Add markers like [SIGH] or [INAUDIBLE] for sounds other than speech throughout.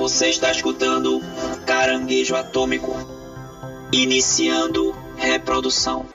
Você está escutando Caranguejo Atômico. Iniciando reprodução.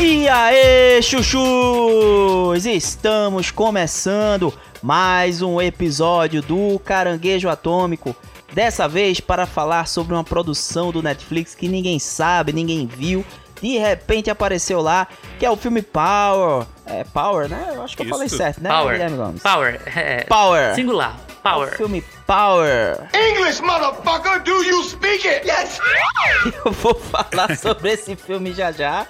E aí, chuchus! Estamos começando mais um episódio do Caranguejo Atômico. Dessa vez para falar sobre uma produção do Netflix que ninguém sabe, ninguém viu. De repente apareceu lá, que é o filme Power. É Power, né? Eu acho que eu Isso. falei certo, né, Power. Guilherme Gomes? Power. É, Power. Singular. É o Power. filme Power. English, motherfucker! Do you speak it? Yes! [LAUGHS] Eu vou falar sobre esse filme já já,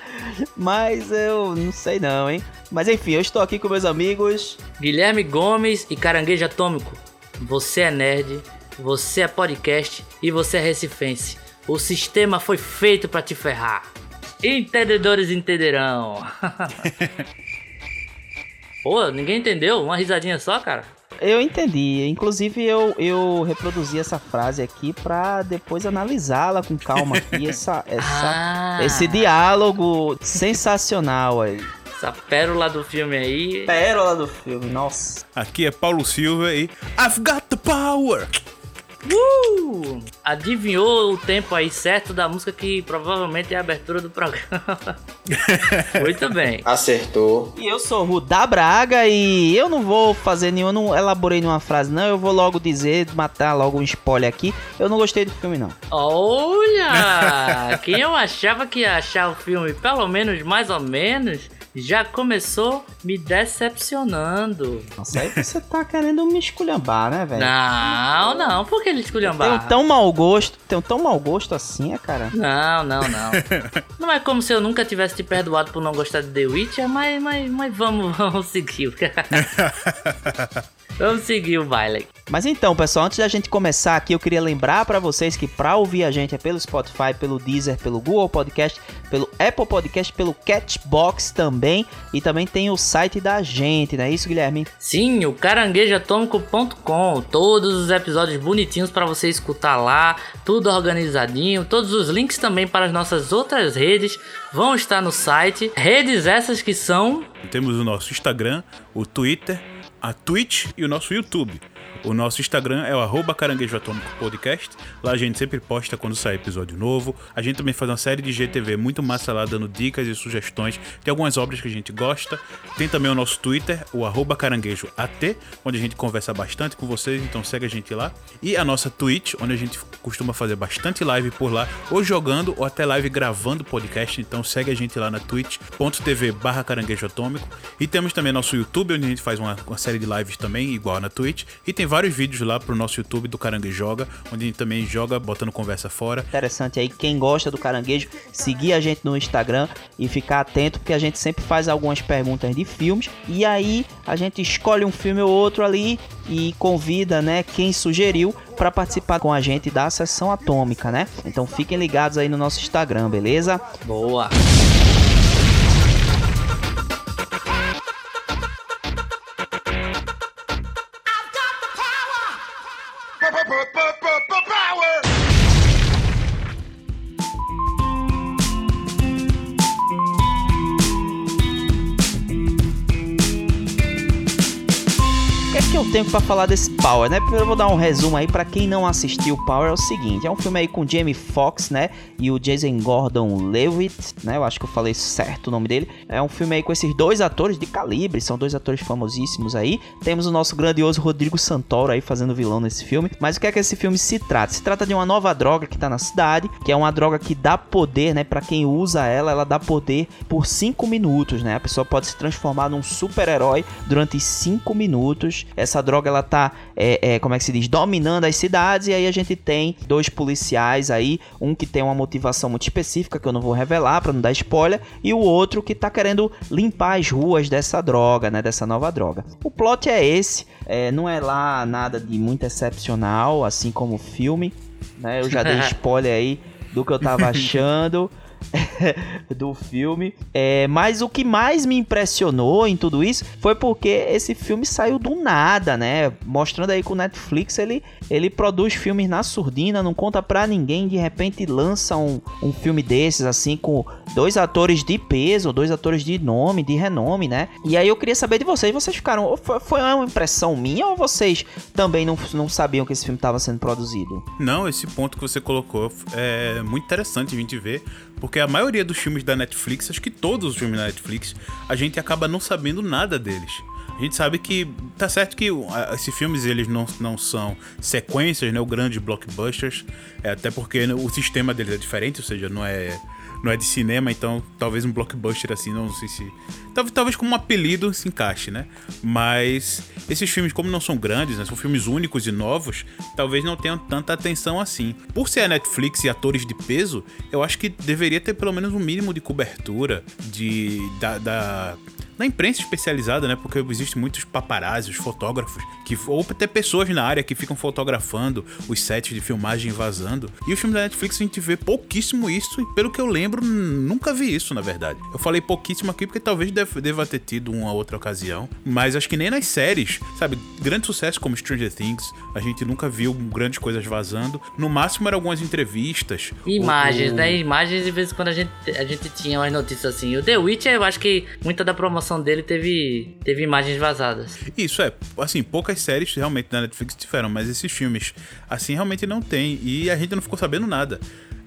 mas eu não sei não, hein? Mas enfim, eu estou aqui com meus amigos. Guilherme Gomes e Caranguejo Atômico. Você é nerd, você é podcast e você é recifense. O sistema foi feito pra te ferrar. Entendedores entenderão. [LAUGHS] Pô, ninguém entendeu? Uma risadinha só, cara? Eu entendi, inclusive eu, eu reproduzi essa frase aqui pra depois analisá-la com calma aqui, [LAUGHS] essa, essa, Ah, esse diálogo sensacional aí. essa pérola do filme aí. Pérola do filme, nossa. Aqui é Paulo Silva e I've got the power! Uh! Adivinhou o tempo aí certo da música que provavelmente é a abertura do programa. [LAUGHS] Muito bem. Acertou. E eu sou Rudá Braga e eu não vou fazer nenhum, eu não elaborei nenhuma frase não, eu vou logo dizer, matar logo um spoiler aqui. Eu não gostei do filme não. Olha! Quem eu achava que ia achar o filme, pelo menos mais ou menos, já começou me decepcionando. Nossa, aí você tá querendo me esculhambar, né, velho? Não, não, por que ele Tem um esculhambar? tão mau gosto, tem um tão mau gosto assim, é, cara. Não, não, não. [LAUGHS] Não é como se eu nunca tivesse te perdoado por não gostar de The Witcher, mas, mas, mas vamos, [LAUGHS] vamos seguir. [LAUGHS] vamos seguir o baile. Mas então, pessoal, antes da gente começar aqui, eu queria lembrar pra vocês que pra ouvir a gente é pelo Spotify, pelo Deezer, pelo Google Podcast, pelo Apple Podcast, pelo Catchbox também, e também tem o site da gente, não é isso, Guilherme? Sim, o caranguejoatômico.com. Todos os episódios bonitinhos para você escutar lá, tudo organizadinho. Todos os links também para as nossas outras redes vão estar no site. Redes essas que são. Temos o nosso Instagram, o Twitter, a Twitch e o nosso YouTube. O nosso Instagram é o arroba Caranguejo Atômico Podcast. Lá a gente sempre posta quando sai episódio novo. A gente também faz uma série de GTV muito massa lá, dando dicas e sugestões. Tem algumas obras que a gente gosta. Tem também o nosso Twitter, o arroba Caranguejo AT, onde a gente conversa bastante com vocês, então segue a gente lá. E a nossa Twitch, onde a gente costuma fazer bastante live por lá, ou jogando, ou até live gravando podcast. Então segue a gente lá na twitch.tv barra caranguejo atômico. E temos também nosso YouTube, onde a gente faz uma, uma série de lives também, igual na Twitch. E tem vários vídeos lá pro nosso YouTube do Caranguejo Joga, onde a gente também joga botando conversa fora. Interessante aí, quem gosta do caranguejo, seguir a gente no Instagram e ficar atento, porque a gente sempre faz algumas perguntas de filmes, e aí a gente escolhe um filme ou outro ali e convida, né, quem sugeriu para participar com a gente da sessão atômica, né? Então fiquem ligados aí no nosso Instagram, beleza? Boa! Power! O que é que eu tenho pra falar desse Power, né? Primeiro eu vou dar um resumo aí pra quem não assistiu Power é o seguinte, é um filme aí com Jamie Foxx, né? E o Jason Gordon-Levitt, né? Eu acho que eu falei certo o nome dele. É um filme aí com esses dois atores de calibre, são dois atores famosíssimos aí. Temos o nosso grandioso Rodrigo Santoro aí fazendo vilão nesse filme. Mas o que é que esse filme se trata? Se trata de uma nova droga que tá na cidade, que é uma droga que dá poder, né? Pra quem usa ela, ela dá poder por 5 minutos, né? A pessoa pode se transformar num super-herói durante 5 minutos. Essa droga, ela tá, é, é, como é que se diz? Dominando as cidades. E aí a gente tem dois policiais aí. Um que tem uma motivação muito específica, que eu não vou revelar pra não dar spoiler. E o outro que tá querendo limpar as ruas dessa droga, né? Dessa nova droga. O plot é esse. É, não é lá nada de muito excepcional, assim como o filme. Né? Eu já dei [LAUGHS] spoiler aí do que eu tava [LAUGHS] achando. [LAUGHS] do filme. É, mas o que mais me impressionou em tudo isso foi porque esse filme saiu do nada, né? Mostrando aí que o Netflix ele, ele produz filmes na surdina, não conta pra ninguém, de repente lança um, um filme desses, assim, com dois atores de peso, dois atores de nome, de renome, né? E aí eu queria saber de vocês, vocês ficaram. Foi uma impressão minha ou vocês também não, não sabiam que esse filme estava sendo produzido? Não, esse ponto que você colocou é muito interessante a gente ver, porque a maioria dos filmes da Netflix, acho que todos os filmes da Netflix, a gente acaba não sabendo nada deles. A gente sabe que tá certo que esses filmes eles não, não são sequências, né, o grande blockbusters, é, até porque o sistema deles é diferente, ou seja, não é não é de cinema, então talvez um blockbuster assim, não sei se. Talvez, talvez como um apelido se encaixe, né? Mas esses filmes, como não são grandes, né? São filmes únicos e novos, talvez não tenham tanta atenção assim. Por ser a Netflix e atores de peso, eu acho que deveria ter pelo menos um mínimo de cobertura de. da, da na imprensa especializada, né? Porque existem muitos paparazzi, fotógrafos, que, ou até pessoas na área que ficam fotografando os sets de filmagem vazando. E os filmes da Netflix a gente vê pouquíssimo isso, e pelo que eu lembro, nunca vi isso, na verdade. Eu falei pouquíssimo aqui porque talvez deva, deva ter tido uma outra ocasião, mas acho que nem nas séries, sabe? Grande sucesso como Stranger Things, a gente nunca viu grandes coisas vazando. No máximo eram algumas entrevistas. Imagens, né? Imagens, de vez em quando a gente, a gente tinha umas notícias assim. O The Witcher, eu acho que muita da promoção dele teve, teve imagens vazadas. Isso é, assim, poucas séries realmente na Netflix tiveram, mas esses filmes, assim, realmente não tem. E a gente não ficou sabendo nada.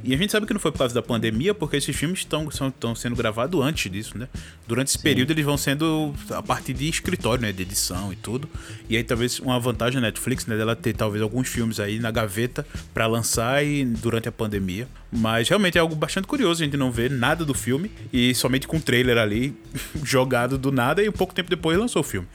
E a gente sabe que não foi por causa da pandemia, porque esses filmes estão, sendo gravados antes disso, né? Durante esse Sim. período eles vão sendo a partir de escritório, né? De edição e tudo. E aí talvez uma vantagem da Netflix, né? Dela ter talvez alguns filmes aí na gaveta para lançar e durante a pandemia. Mas realmente é algo bastante curioso a gente não ver nada do filme e somente com o trailer ali [LAUGHS] jogado do nada e um pouco tempo depois lançou o filme.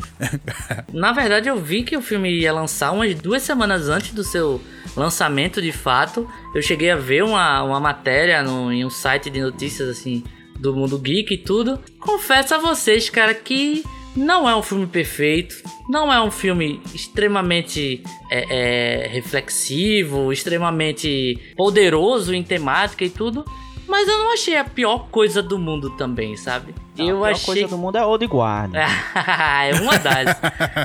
[LAUGHS] na verdade eu vi que o filme ia lançar umas duas semanas antes do seu lançamento de fato. Eu cheguei a ver uma, uma matéria no, em um site de notícias assim do mundo geek e tudo. Confesso a vocês, cara, que não é um filme perfeito, não é um filme extremamente é, é, reflexivo, extremamente poderoso em temática e tudo, mas eu não achei a pior coisa do mundo também, sabe? Não, eu a pior achei... coisa do mundo é Old Guard. [LAUGHS] é uma das.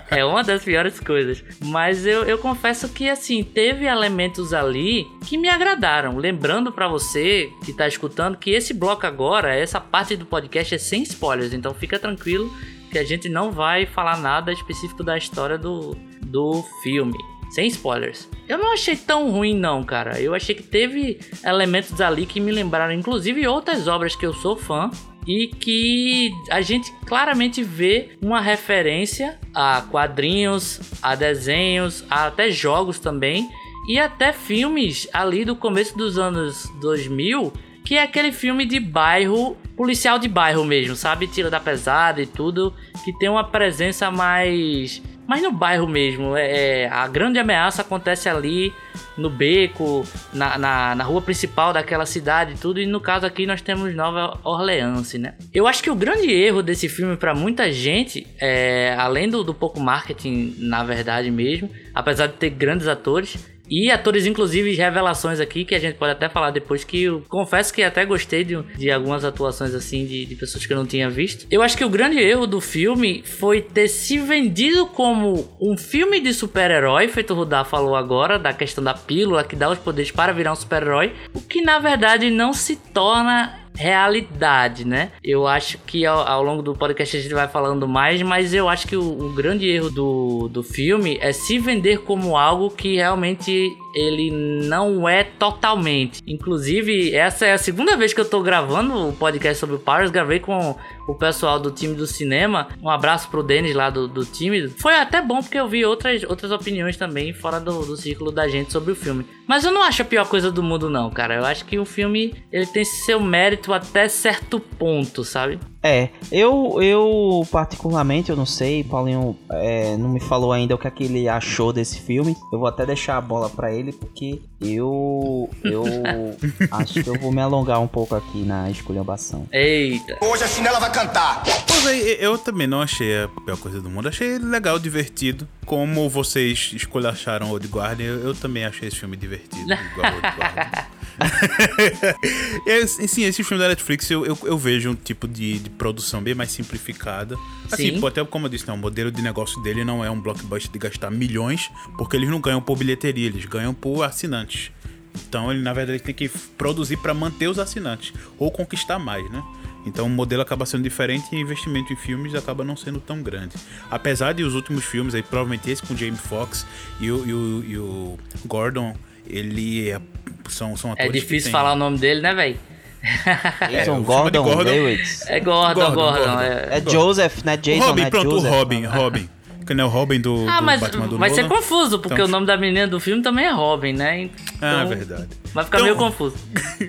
é uma das piores coisas. Mas eu, eu confesso que, assim, teve elementos ali que me agradaram. Lembrando para você que tá escutando que esse bloco agora, essa parte do podcast é sem spoilers. Então fica tranquilo que a gente não vai falar nada específico da história do, do filme sem spoilers. Eu não achei tão ruim não, cara. Eu achei que teve elementos ali que me lembraram, inclusive outras obras que eu sou fã e que a gente claramente vê uma referência a quadrinhos, a desenhos, a até jogos também e até filmes ali do começo dos anos 2000 que é aquele filme de bairro, policial de bairro mesmo, sabe? Tira da pesada e tudo, que tem uma presença mais mas no bairro mesmo. É, é, a grande ameaça acontece ali no beco, na, na, na, rua principal daquela cidade e tudo. E no caso aqui nós temos Nova Orleans, né? Eu acho que o grande erro desse filme para muita gente, é, além do, do pouco marketing, na verdade mesmo, apesar de ter grandes atores, e atores, inclusive, revelações aqui, que a gente pode até falar depois, que eu confesso que até gostei de, de algumas atuações assim de, de, pessoas que eu não tinha visto. Eu acho que o grande erro do filme foi ter se vendido como um filme de super-herói, feito o Rudá falou agora, da questão da pílula que dá os poderes para virar um super-herói, o que na verdade não se torna realidade, né? Eu acho que ao, ao, longo do podcast a gente vai falando mais, mas eu acho que o, o grande erro do, do filme é se vender como algo que realmente ele não é totalmente. Inclusive, essa é a segunda vez que eu tô gravando o podcast sobre o Powers. Gravei com o pessoal do time do cinema. Um abraço pro Denis lá do, do time. Foi até bom porque eu vi outras, outras opiniões também fora do, do círculo da gente sobre o filme. Mas eu não acho a pior coisa do mundo, não, cara. Eu acho que o filme ele tem seu mérito até certo ponto, sabe? É, eu, eu particularmente, eu não sei, Paulinho é, não me falou ainda o que, é que ele achou desse filme. Eu vou até deixar a bola para ele, porque eu eu [LAUGHS] acho que eu vou me alongar um pouco aqui na esculhambação. Eita! Hoje a chinela vai cantar! Pois é, eu também não achei a pior coisa do mundo. Achei legal, divertido. Como vocês esculacharam Old Guardian, eu, eu também achei esse filme divertido, [LAUGHS] igual Old Guardian. [LAUGHS] assim, esse filme da Netflix eu, eu, eu vejo um tipo de, de, produção bem mais simplificada. Assim, Sim. pô, até como eu disse, né, o modelo de negócio dele não é um blockbuster de gastar milhões, porque eles não ganham por bilheteria, eles ganham por assinantes. Então ele, na verdade, tem que produzir para manter os assinantes, ou conquistar mais, né? Então o modelo acaba sendo diferente e o investimento em filmes acaba não sendo tão grande. Apesar de os últimos filmes, aí, provavelmente esse com Jamie Foxx e o, e o, e o Gordon, ele é, são, são É atores que difícil falar o nome dele, né, velho? O filme de Gordon, Gordon- Lewis. É Gordon, Gordon, Gordon. Gordon. é- É Joseph, né? O Jason, Robin, né? pronto, Joseph. o Robin, Robin. [LAUGHS] Que não é o Robin do, Ah, do mas Batman do vai ser confuso, porque Então- o nome da menina do filme também é Robin, né? Então, Ah, é verdade. Vai ficar Então- meio confuso. [LAUGHS]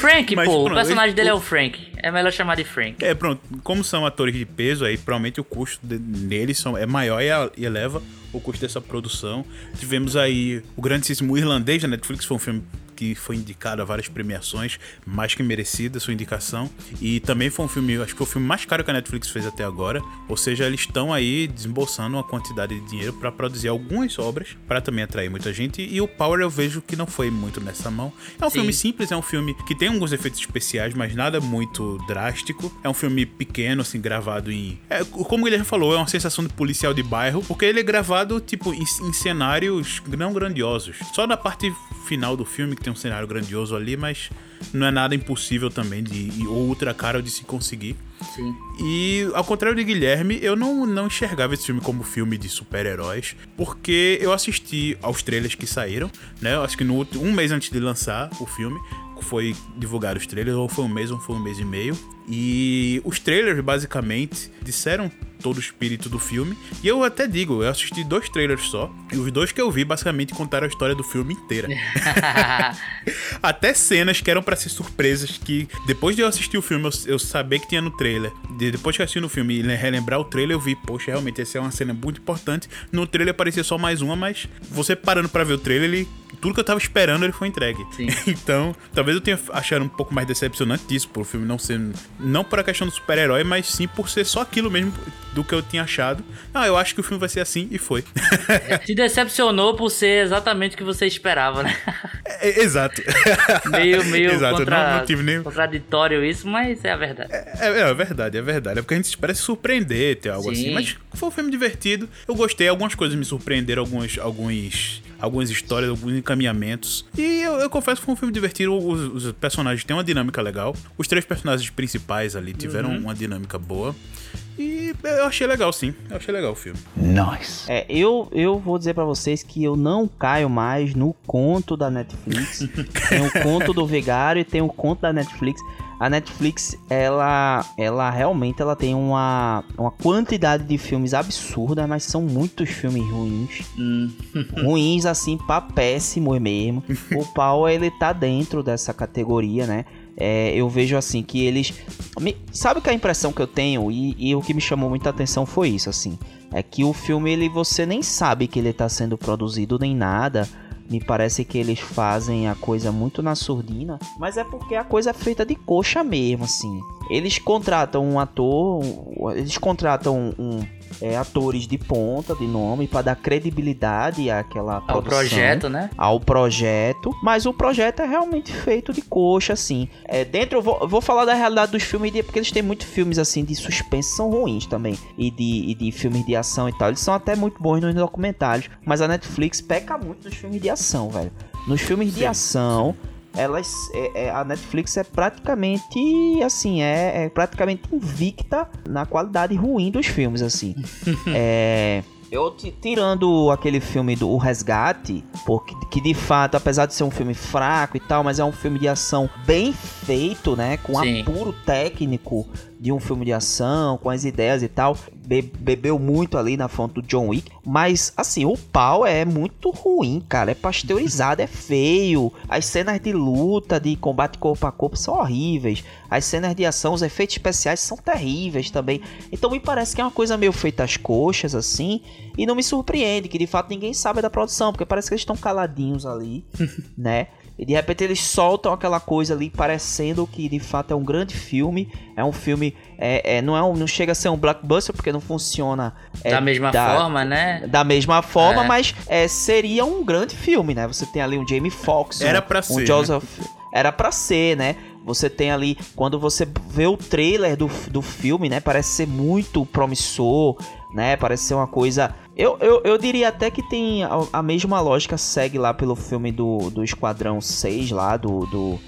Frank, Mas, pô, o pronto, personagem ele- dele é o- o Frank. É melhor chamar de Frank. É, pronto. Como são atores de peso, aí provavelmente o custo de- deles são, é maior e, a- e eleva o custo dessa produção. Tivemos aí o grandíssimo Irlandês da Netflix, foi um filme que foi indicado a várias premiações, mais que merecida sua indicação. E também foi um filme, acho que foi o filme mais caro que a Netflix fez até agora. Ou seja, eles estão aí desembolsando uma quantidade de dinheiro para produzir algumas obras, para também atrair muita gente. E o Power eu vejo que não foi muito nessa mão. É um Sim. filme simples, é um filme que tem alguns efeitos especiais, mas nada muito drástico. É um filme pequeno, assim, gravado em. É, como o Guilherme falou, é uma sensação de policial de bairro, porque ele é gravado, tipo, em, em cenários não grandiosos. Só na parte final do filme, tem um cenário grandioso ali, mas não é nada impossível também de. ou ultra caro de se conseguir. Sim. E ao contrário de Guilherme, eu não, não enxergava esse filme como filme de super-heróis, porque eu assisti aos trailers que saíram, né? Eu acho que no um mês antes de lançar o filme, foi divulgar os trailers, ou foi um mês, ou foi um mês e meio. E os trailers, basicamente, disseram todo o espírito do filme. E eu até digo, eu assisti dois trailers só, e os dois que eu vi, basicamente, contaram a história do filme inteira. [LAUGHS] Até cenas que eram pra ser surpresas, que depois de eu assistir o filme, eu, eu saber que tinha no trailer. De- depois que eu assisti no filme e le- relembrar o trailer, eu vi, poxa, realmente essa é uma cena muito importante. No trailer parecia só mais uma, mas você parando pra ver o trailer, ele, tudo que eu tava esperando, ele foi entregue. Sim. [LAUGHS] então, talvez eu tenha achado um pouco mais decepcionante disso, por o filme não ser. Não por a questão do super-herói, mas sim por ser só aquilo mesmo do que eu tinha achado. Ah, eu acho que o filme vai ser assim, e foi. Te decepcionou por ser exatamente o que você esperava, né? [LAUGHS] É, exato. meio, meio Exato, contra- não- não nem- contraditório isso, mas é a verdade. É, é verdade, é verdade. É porque a gente espera se surpreender, ter algo Sim. assim. Mas foi um filme divertido. Eu gostei, algumas coisas me surpreenderam, alguns, alguns, algumas histórias, alguns encaminhamentos. E eu, eu confesso que foi um filme divertido. Os, os personagens têm uma dinâmica legal. Os três personagens principais ali tiveram Uhum. uma dinâmica boa. E eu achei legal, sim. Eu achei legal o filme. É, eu, eu vou dizer pra vocês que eu não caio mais no conto da Netflix. [LAUGHS] tem o conto do Vigário e tem o conto da Netflix. A Netflix, ela, ela realmente ela tem uma, uma quantidade de filmes absurda, mas são muitos filmes ruins. Hum. [LAUGHS] ruins assim pra péssimos mesmo. [LAUGHS] O Pau ele tá dentro dessa categoria, né? É, eu vejo assim que eles. me- Sabe que a impressão que eu tenho, e, e o que me chamou muita atenção foi isso, assim. É que o filme ele você nem sabe que ele tá sendo produzido nem nada. Me parece que eles fazem a coisa muito na surdina, mas é porque a coisa é feita de coxa mesmo, assim. Eles contratam um ator, eles contratam um, é, atores de ponta, de nome, para dar credibilidade àquela Ao produção projeto, né? ao projeto, mas o projeto é realmente feito de coxa, assim. É, dentro, eu vou, eu vou falar da realidade dos filmes, de, porque eles têm muitos filmes, assim, de suspense, são ruins também, e de, e de filmes de ação e tal. Eles são até muito bons nos documentários, mas a Netflix peca muito nos filmes de ação, velho. Nos filmes de ação, elas, é- é- a Netflix é praticamente, assim, é, é praticamente invicta na qualidade ruim dos filmes, assim. [LAUGHS] é... Eu ti- tirando aquele filme do O Resgate, porque que de fato, apesar de ser um filme fraco e tal, mas é um filme de ação bem feito, né, com Sim. apuro técnico de um filme de ação, com as ideias e tal, be- bebeu muito ali na fonte do John Wick, mas assim, o pau é muito ruim, cara, é pasteurizado, é feio, as cenas de luta, de combate corpo a corpo são horríveis, as cenas de ação, os efeitos especiais são terríveis também, então me parece que é uma coisa meio feita às coxas, assim, e não me surpreende que de fato ninguém sabe da produção, porque parece que eles estão caladinhos ali, [LAUGHS] né? E de repente eles soltam aquela coisa ali parecendo que de fato é um grande filme. É um filme. É, é, não, é um, não chega a ser um blockbuster porque não funciona. é, da mesma da- forma, né? Da mesma forma, É. mas é, seria um grande filme, né? Você tem ali um Jamie Foxx, Era um, pra um ser, né? Joseph. era pra ser, né? Você tem ali, quando você vê o trailer do, do filme, né? Parece ser muito promissor, né? Parece ser uma coisa. Eu, eu, eu diria até que tem a, a mesma lógica, segue lá pelo filme do, do Esquadrão 6 lá, do. do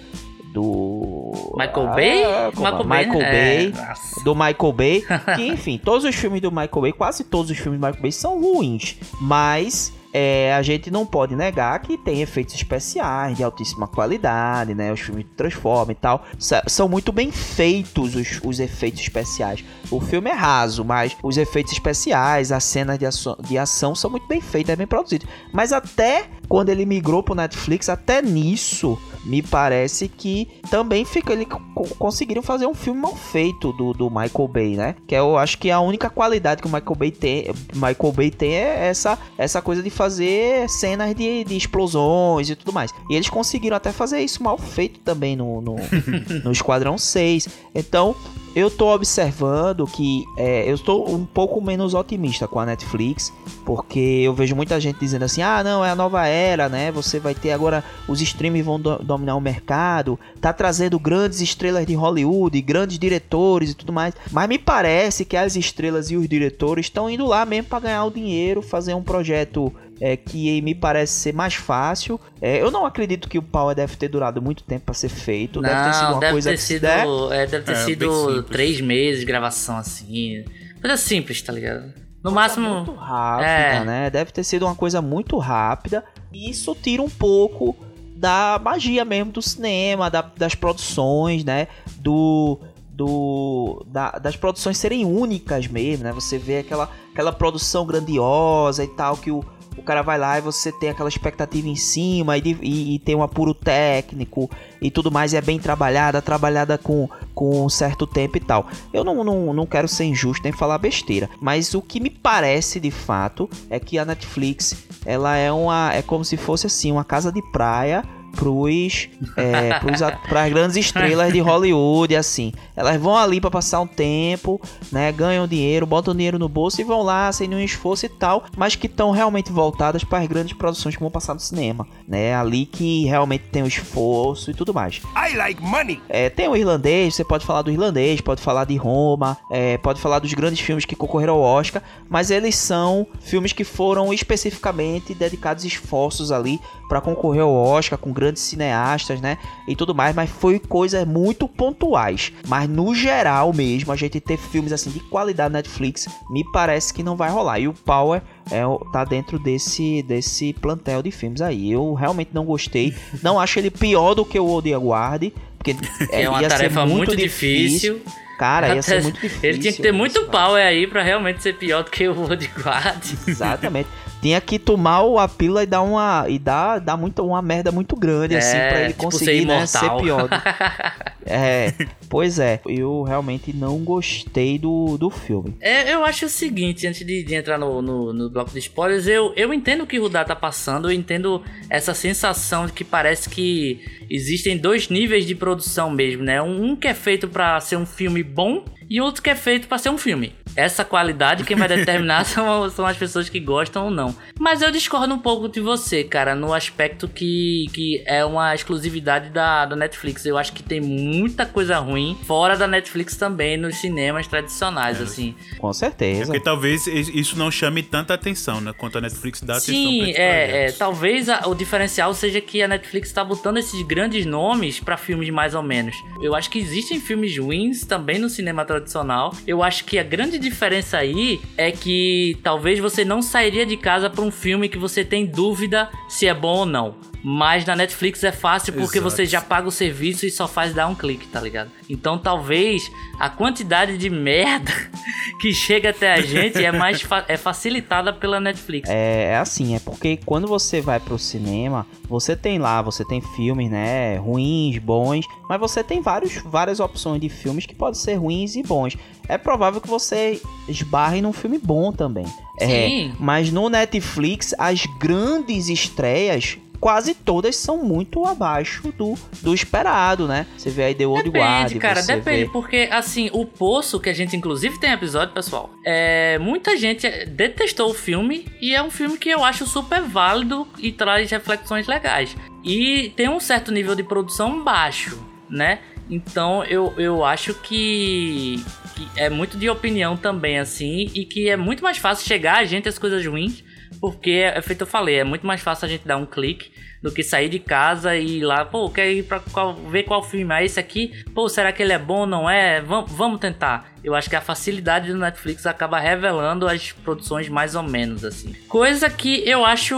do Michael Bay? Ah, como é? Michael Bay, Michael né? Bay, É, do Michael Bay, [LAUGHS] que enfim, todos os filmes do Michael Bay, quase todos os filmes do Michael Bay são ruins, mas é, a gente não pode negar que tem efeitos especiais de altíssima qualidade, né? Os filmes de Transforma e tal, são muito bem feitos os, os efeitos especiais. O filme é raso, mas os efeitos especiais, as cenas de, ação- de ação são muito bem feitas, é bem produzido. Mas até quando ele migrou pro Netflix, até nisso me parece que também fica ele co- conseguiram fazer um filme mal feito do, do Michael Bay, né? Que eu acho que a única qualidade que o Michael Bay tem, Michael Bay tem é essa essa coisa de fazer cenas de, de explosões e tudo mais. E eles conseguiram até fazer isso mal feito também no, no, [LAUGHS] no Esquadrão 6. Então, eu tô observando que é, eu estou um pouco menos otimista com a Netflix, porque eu vejo muita gente dizendo assim: ah, não, é a nova era, né? Você vai ter agora os streams vão do- dominar o mercado, tá trazendo grandes estrelas de Hollywood, grandes diretores e tudo mais. Mas me parece que as estrelas e os diretores estão indo lá mesmo para ganhar o dinheiro, fazer um projeto é, que me parece ser mais fácil. É, eu não acredito que o Power deve ter durado muito tempo para ser feito. deve ter sido Não, uma deve coisa ter sido, né? é, deve ter É, sido três meses de gravação assim. Coisa simples, tá ligado? No muito máximo. rápida, É. né? Deve ter sido uma coisa muito rápida. E isso tira um pouco da magia mesmo do cinema, da- das produções, né? Do. Do, da- das produções serem únicas mesmo, né? Você vê aquela, aquela produção grandiosa e tal, que o, o cara vai lá e você tem aquela expectativa em cima e, e- e tem um apuro técnico e tudo mais, e é bem trabalhada, trabalhada com, com um certo tempo e tal. Eu não, não, não quero ser injusto nem falar besteira, mas o que me parece de fato é que a Netflix ela é uma é como se fosse assim uma casa de praia pros, é, pros pras grandes estrelas de Hollywood, assim. Elas vão ali pra passar um tempo, né? Ganham dinheiro, botam dinheiro no bolso e vão lá sem nenhum esforço e tal, mas que estão realmente voltadas para as grandes produções que vão passar no cinema, né? Ali que realmente tem o esforço e tudo mais. I like money. É, tem o irlandês, você pode falar do irlandês, pode falar de Roma, é, pode falar dos grandes filmes que concorreram ao Oscar, mas eles são filmes que foram especificamente dedicados esforços ali para concorrer ao Oscar com grandes cineastas, né? E tudo mais, mas foi coisas muito pontuais. Mas no geral mesmo, a gente ter filmes assim de qualidade Netflix, me parece que não vai rolar. E o Power é, tá dentro desse, desse plantel de filmes aí. Eu realmente não gostei. Não acho ele pior do que o Old Aguarde. Porque [LAUGHS] É uma ia ser tarefa muito difícil. Cara, ia ser muito difícil. Ele tinha que ter muito power aí pra realmente ser pior do que o Bodyguard. Exatamente. [LAUGHS] Tinha que tomar a pílula e dar uma. e dar, dar muito, uma merda muito grande, assim, pra ele tipo, conseguir ser né, ser pior. [LAUGHS] É, pois é. Eu realmente não gostei do, do filme. É, eu acho o seguinte, antes de, de entrar no, no, no bloco de spoilers, eu, eu entendo o que o Rudá tá passando, eu entendo essa sensação de que parece que existem dois níveis de produção mesmo, né? Um, um que é feito pra ser um filme bom e outro que é feito pra ser um filme. Essa qualidade quem vai determinar [LAUGHS] são, são as pessoas que gostam ou não. Mas eu discordo um pouco de você, cara, no aspecto que, que é uma exclusividade da, da Netflix. Eu acho que tem muita coisa ruim fora da Netflix também, nos cinemas tradicionais, assim. Com É certeza. porque talvez isso não chame tanta atenção, né? Quanto a Netflix dá atenção pra Sim, é, é, talvez a- o diferencial seja que a Netflix tá botando esses grandes nomes pra filmes mais ou menos. Eu acho que existem filmes ruins também no cinema tradicional. Eu acho que a grande diferença aí é que talvez você não sairia de casa pra um filme que você tem dúvida se é bom ou não. Mas na Netflix é fácil porque Exato. você já paga o serviço e só faz dar um clique, tá ligado? Então talvez a quantidade de merda [LAUGHS] que chega até a gente é mais fa- é facilitada pela Netflix. É, é assim, é porque quando você vai pro cinema, você tem lá, você tem filmes, né, ruins, bons, mas você tem vários, várias opções de filmes que podem ser ruins e bons. É provável que você esbarre num filme bom também. É, Sim. mas no Netflix, as grandes estreias, quase todas são muito abaixo do, do esperado, né? Você vê aí The Old Guard, Depende, cara, depende, vê... porque assim, o Poço, que a gente inclusive tem episódio, pessoal, é, muita gente detestou o filme e é um filme que eu acho super válido e traz reflexões legais. e tem um certo nível de produção baixo, né? Então eu, eu acho que, que é muito de opinião também, assim, e que é muito mais fácil chegar a gente as coisas ruins, porque é feito eu falei, é muito mais fácil a gente dar um clique do que sair de casa e ir lá, pô, quer ir pra qual, ver qual filme é esse aqui? Pô, será que ele é bom não é? Vamos, vamos tentar. Eu acho que a facilidade do Netflix acaba revelando as produções mais ou menos assim. Coisa que eu acho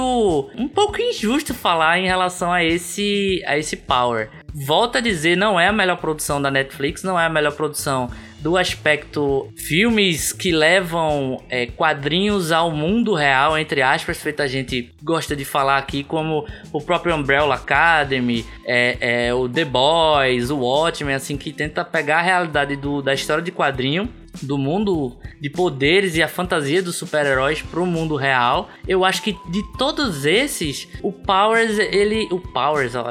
um pouco injusto falar em relação a esse a esse Power. Volto a dizer, não é a melhor produção da Netflix, não é a melhor produção do aspecto filmes que levam é, quadrinhos ao mundo real, entre aspas, feito a gente gosta de falar aqui, como o próprio Umbrella Academy, é, é, o The Boys, o Watchmen, assim, que tenta pegar a realidade do, da história de quadrinho do mundo de poderes e a fantasia dos super-heróis pro mundo real. Eu acho que de todos esses, o Powers, ele. O Powers, ó,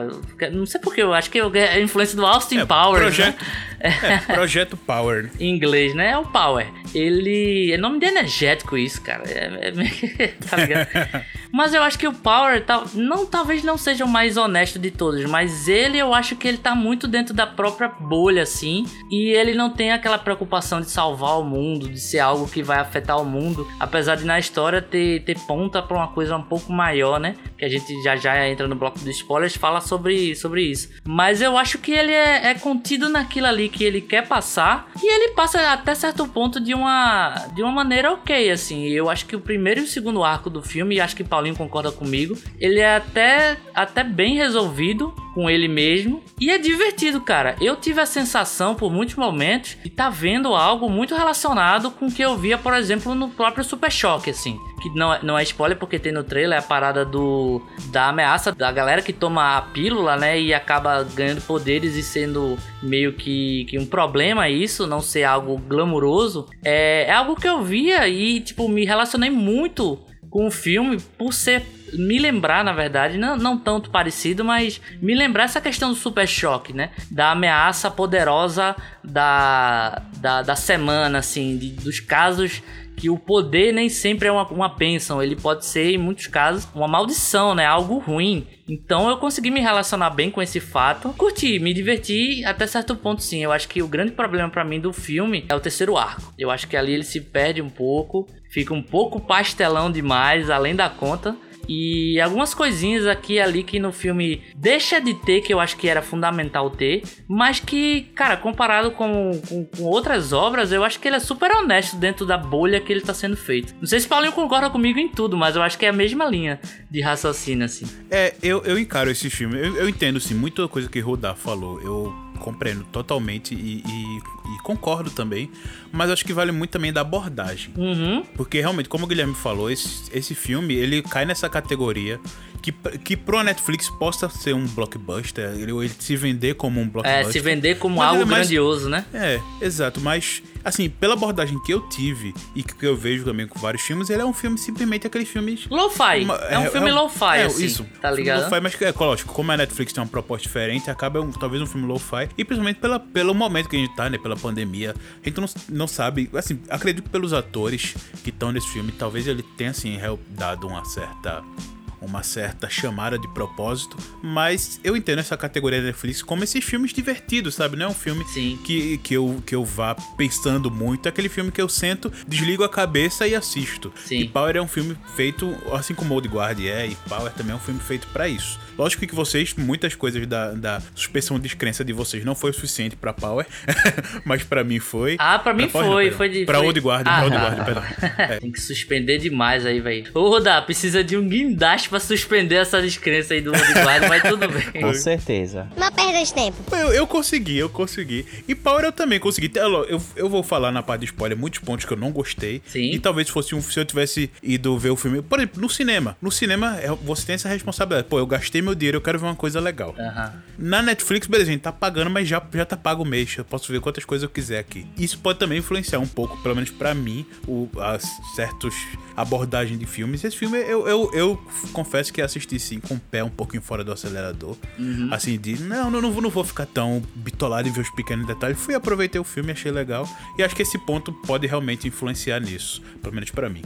não sei porque, eu acho que é a influência do Austin É, Powers. projeto, né? é, [LAUGHS] projeto Power. Em inglês, né? É o Power. Ele. É nome de energético isso, cara. É, é [LAUGHS] tá ligado? [LAUGHS] Mas eu acho que o Power tal, não, talvez não seja o mais honesto de todos, mas ele eu acho que ele tá muito dentro da própria bolha, assim. E ele não tem aquela preocupação de salvar o mundo, de ser algo que vai afetar o mundo. Apesar de na história ter, ter ponta pra uma coisa um pouco maior, né? Que a gente já já entra no bloco de spoilers fala sobre, sobre isso. Mas eu acho que ele é, é contido naquilo ali que ele quer passar. E ele passa até certo ponto de uma, de uma maneira ok, assim. Eu acho que o primeiro e o segundo arco do filme, e acho que Paulinho concorda comigo, ele é até, até bem resolvido com ele mesmo. E é divertido, cara. Eu tive a sensação por muitos momentos de estar vendo algo muito relacionado com o que eu via, por exemplo, no próprio Super Choque, assim. Que não é, não é spoiler porque tem no trailer a parada do da ameaça da galera que toma a pílula, né? E acaba ganhando poderes e sendo meio que, que um problema isso, não ser algo glamuroso. É, é algo que eu via e, tipo, me relacionei muito com o filme por ser me lembrar, na verdade, não, não tanto parecido, mas me lembrar essa questão do super choque, né? Da ameaça poderosa da, da, da semana, assim, de, dos casos que o poder nem sempre é uma, uma bênção, ele pode ser, em muitos casos, uma maldição, né? Algo ruim. Então eu consegui me relacionar bem com esse fato. Curti, me diverti até certo ponto, sim. Eu acho que o grande problema pra mim do filme é o terceiro arco. Eu acho que ali ele se perde um pouco, fica um pouco pastelão demais, além da conta. E algumas coisinhas aqui e ali que no filme deixa de ter, que eu acho que era fundamental ter, mas que, cara, comparado com, com, com outras obras, eu acho que ele é super honesto dentro da bolha que ele tá sendo feito. Não sei se Paulinho concorda comigo em tudo, mas eu acho que é a mesma linha de raciocínio, assim. É, eu, eu encaro esse filme. Eu, eu entendo, sim, muita coisa que Rodar falou. Eu compreendo totalmente e, e- e concordo também. Mas acho que vale muito também da abordagem. Uhum. Porque realmente, como o Guilherme falou, esse, esse filme ele cai nessa categoria que, que pro Netflix possa ser um blockbuster, ele, ele se vender como um É, blockbuster. se vender como Mas algo é grandioso, né? É, exato, mas assim, pela abordagem que eu tive e que eu vejo também com vários filmes, ele é um filme simplesmente aqueles filmes Lo-fi. uma- é um filme lo-fi, é, assim. Isso, Tá ligado? Lo-fi, mas é lógico, como a Netflix tem uma proposta diferente, acaba um- talvez um filme lo-fi. E principalmente pela, pelo momento que a gente tá, né? Pela pandemia. A gente não, não sabe. Assim, acredito que pelos atores que estão nesse filme, talvez ele tenha, assim, dado uma certa. Uma certa chamada de propósito, mas eu entendo essa categoria da Netflix como esses filmes divertidos, sabe? Não é um filme Sim. que, que, eu, que eu vá pensando muito, é aquele filme que eu sento, desligo a cabeça e assisto. Sim. E Power é um filme feito, assim como Old Guard é, e Power também é um filme feito pra isso. Lógico que vocês, muitas coisas da, da suspensão de descrença de vocês não foi o suficiente pra Power, [LAUGHS] mas pra mim foi. Ah, pra mim não, foi, foi de. Pra foi... Old Guard, Ah, pra Old tá. Guard, perdão. [LAUGHS] É. Tem que suspender demais aí, velho. Ô, Rodar, precisa de um guindaste pra suspender essa descrença aí do Guard, mas tudo bem. Com certeza. Não perda de tempo. Eu, eu consegui, eu consegui. E Power eu também consegui. Eu, eu, eu vou falar na parte de spoiler muitos pontos que eu não gostei. Sim. E talvez fosse um. Se eu tivesse ido ver o filme. Por exemplo, no cinema. No cinema, é- você tem essa responsabilidade. Pô, eu gastei meu dinheiro, eu quero ver uma coisa legal. Aham. Na Netflix, beleza, a gente tá pagando, mas já, já tá pago o mês. Eu posso ver quantas coisas eu quiser aqui. Isso pode também influenciar um pouco, pelo menos pra mim, o, as certos abordagem de filmes. Esse filme eu, eu, eu confesso que assisti sim com o pé um pouquinho fora do acelerador. Assim, de não, não, não, vou- não vou ficar tão bitolado em ver os pequenos detalhes. Fui, aproveitei o filme, achei legal. E acho que esse ponto pode realmente influenciar nisso, pelo menos pra mim.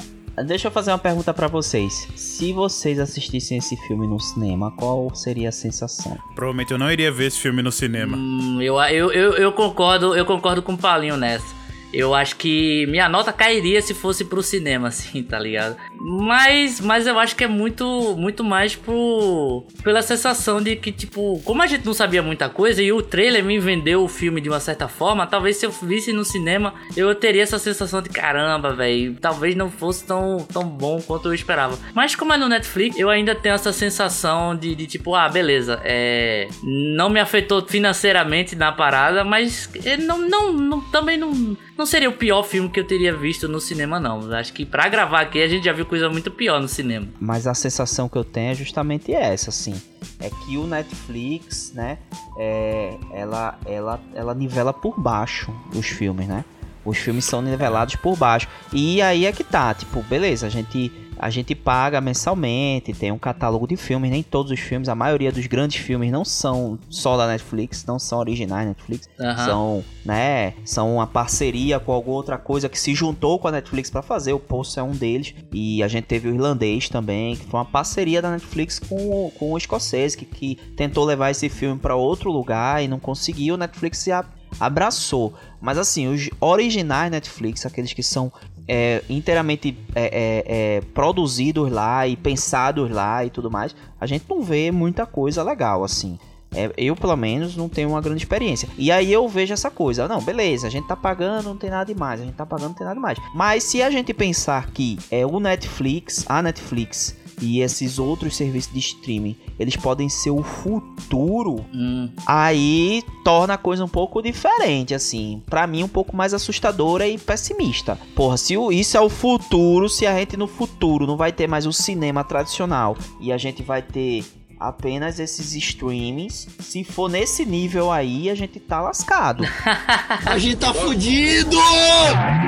Deixa eu fazer uma pergunta pra vocês. Se vocês assistissem esse filme no cinema, qual seria a sensação? Provavelmente eu não iria ver esse filme no cinema. Hum, eu, eu, eu, eu concordo, eu concordo com o Paulinho nessa. Eu acho que minha nota cairia se fosse pro cinema, [LAUGHS] assim, tá ligado? Mas, mas eu acho que é muito, muito mais por, pela sensação de que, tipo, como a gente não sabia muita coisa e o trailer me vendeu o filme de uma certa forma, talvez se eu visse no cinema eu teria essa sensação de caramba, velho. Talvez não fosse tão, tão bom quanto eu esperava. Mas como é no Netflix, eu ainda tenho essa sensação de, de tipo, ah, beleza, é. Não me afetou financeiramente na parada, mas não, não, não também não não seria o pior filme que eu teria visto no cinema, não. Acho que para gravar aqui a gente já viu coisa muito pior no cinema. Mas a sensação que eu tenho é justamente essa, assim. É que o Netflix, né, é, ela, ela, ela nivela por baixo os filmes, né? Os filmes são nivelados por baixo. E aí é que tá, tipo, beleza, a gente a gente paga mensalmente, tem um catálogo de filmes, nem todos os filmes, a maioria dos grandes filmes não são só da Netflix, não são originais Netflix, uhum. são, né, são uma parceria com alguma outra coisa que se juntou com a Netflix para fazer, o Poço é um deles, e a gente teve o irlandês também, que foi uma parceria da Netflix com, o, com o escocês, que, que tentou levar esse filme para outro lugar e não conseguiu, o Netflix se abraçou. Mas assim, os originais Netflix, aqueles que são é, inteiramente é, é, é, produzidos lá e pensados lá e tudo mais, a gente não vê muita coisa legal assim. É, eu, pelo menos, não tenho uma grande experiência. E aí eu vejo essa coisa. Não, beleza, a gente tá pagando, não tem nada demais. A gente tá pagando, não tem nada demais. Mas se a gente pensar que é o Netflix, a Netflix e esses outros serviços de streaming, eles podem ser o futuro, hum. aí torna a coisa um pouco diferente, assim. para mim, um pouco mais assustadora e pessimista. Porra, se isso é o futuro, se a gente no futuro não vai ter mais o cinema tradicional e a gente vai ter apenas esses streamings. Se for nesse nível aí, a gente tá lascado. [LAUGHS] a gente tá fudido!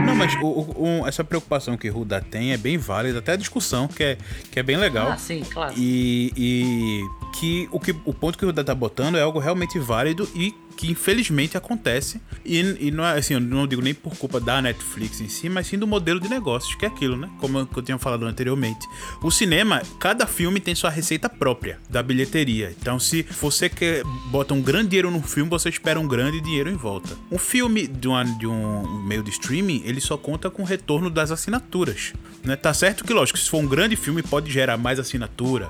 Não, mas o, o, essa preocupação que Ruda tem é bem válida, até a discussão, que é, que é bem legal. Ah, sim, claro. E, e que o, que o ponto que o Ruda tá botando é algo realmente válido e que infelizmente acontece. E, e não é assim, eu não digo nem por culpa da Netflix em si, mas sim do modelo de negócios, que é aquilo, né? Como eu, eu tinha falado anteriormente. O cinema, cada filme tem sua receita própria da bilheteria. Então, se você quer bota um grande dinheiro no filme, você espera um grande dinheiro em volta. Um filme de, uma, de um meio de streaming, ele só conta com o retorno das assinaturas. Né? Tá certo que, lógico, se for um grande filme, pode gerar mais assinatura.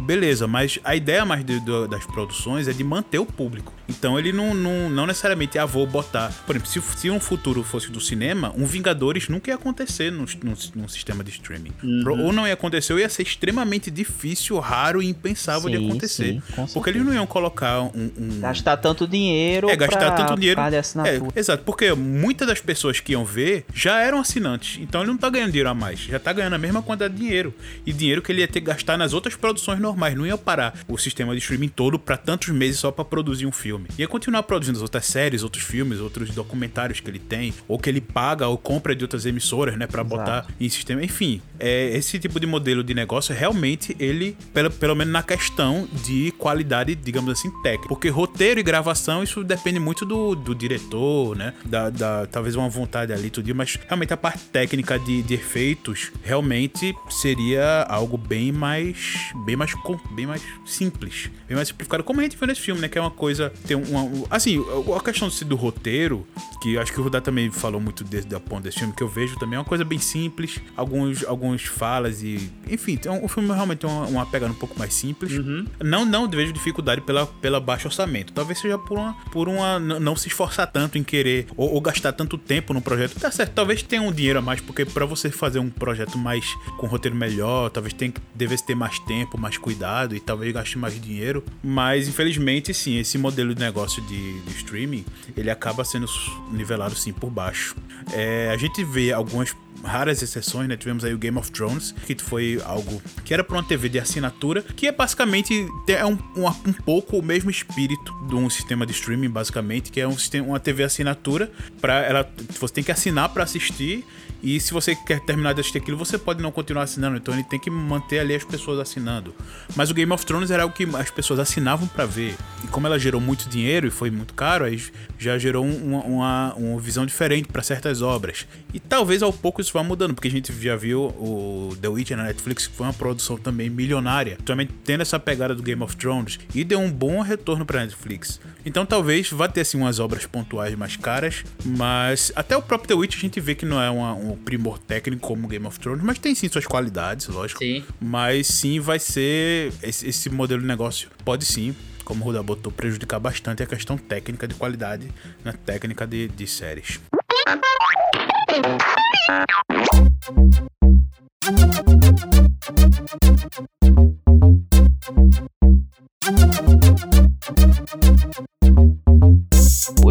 Beleza, mas a ideia mais de, de, das produções é de manter o público. Então ele não, não, não necessariamente, ah, vou botar. Por exemplo, se, se um futuro fosse do cinema, um Vingadores nunca ia acontecer num, num, num sistema de streaming. Uhum. Ou não ia acontecer, ou ia ser extremamente difícil, raro e impensável sim, de acontecer. Sim, porque eles não iam colocar um, um. Gastar tanto dinheiro. É, gastar tanto dinheiro. É, exato, porque muitas das pessoas que iam ver já eram assinantes. Então ele não tá ganhando dinheiro a mais. Já tá ganhando a mesma quantidade de dinheiro. E dinheiro que ele ia ter que gastar nas outras produções normais. Não ia parar o sistema de streaming todo para tantos meses só para produzir um filme. Ia continuar produzindo outras séries, outros filmes, outros documentários que ele tem, ou que ele paga ou compra de outras emissoras, né, para botar em sistema. Enfim, é, esse tipo de modelo de negócio realmente ele, pelo, pelo menos na questão de qualidade, digamos assim, técnica. Porque roteiro e gravação, isso depende muito do, do diretor, né, da, da, talvez uma vontade ali, tudo, mas realmente a parte técnica de, de efeitos realmente seria algo bem mais, bem mais, bem mais simples, bem mais simplificado, como a gente viu nesse filme, né, que é uma coisa, tem uma, assim, assim, a questão do roteiro, que acho que o Rudá também falou muito desse, da ponta desse filme, que eu vejo também, é uma coisa bem simples. Alguns, alguns falas e. Enfim, então, o filme realmente tem uma, uma pegada um pouco mais simples. Uhum. Não, não vejo dificuldade pela, pela baixo orçamento. Talvez seja por uma. Por uma não se esforçar tanto em querer ou, ou gastar tanto tempo no projeto. Tá certo, talvez tenha um dinheiro a mais, porque para você fazer um projeto mais. com um roteiro melhor, talvez tenha, devesse ter mais tempo, mais cuidado e talvez gaste mais dinheiro. Mas infelizmente, sim, esse modelo de negócio de do streaming, ele acaba sendo nivelado sim por baixo. É, a gente vê algumas raras exceções, né? Tivemos aí o Game of Thrones, que foi algo que era para uma TV de assinatura, que é basicamente é um, um, um, pouco o mesmo espírito de um sistema de streaming, basicamente, que é um sistema, uma TV assinatura para ela você tem que assinar para assistir e se você quer terminar de assistir aquilo, você pode não continuar assinando. Então ele tem que manter ali as pessoas assinando. Mas o Game of Thrones era algo que as pessoas assinavam para ver. E como ela gerou muito dinheiro e foi muito caro, aí já gerou um- uma, uma, uma visão diferente para certas obras. E talvez ao pouco isso vá mudando, porque a gente já viu o The Witcher na Netflix, que foi uma produção também milionária, também tendo essa pegada do Game of Thrones, e deu um bom retorno pra Netflix. Então talvez vá ter assim umas obras pontuais mais caras, mas até o próprio The Witcher a gente vê que não é uma- um primor técnico como Game of Thrones, mas tem sim suas qualidades, lógico. Sim. Mas sim vai ser. Esse, esse modelo de negócio pode sim, como o Ruda botou, prejudicar bastante a questão técnica de qualidade na técnica de, de séries.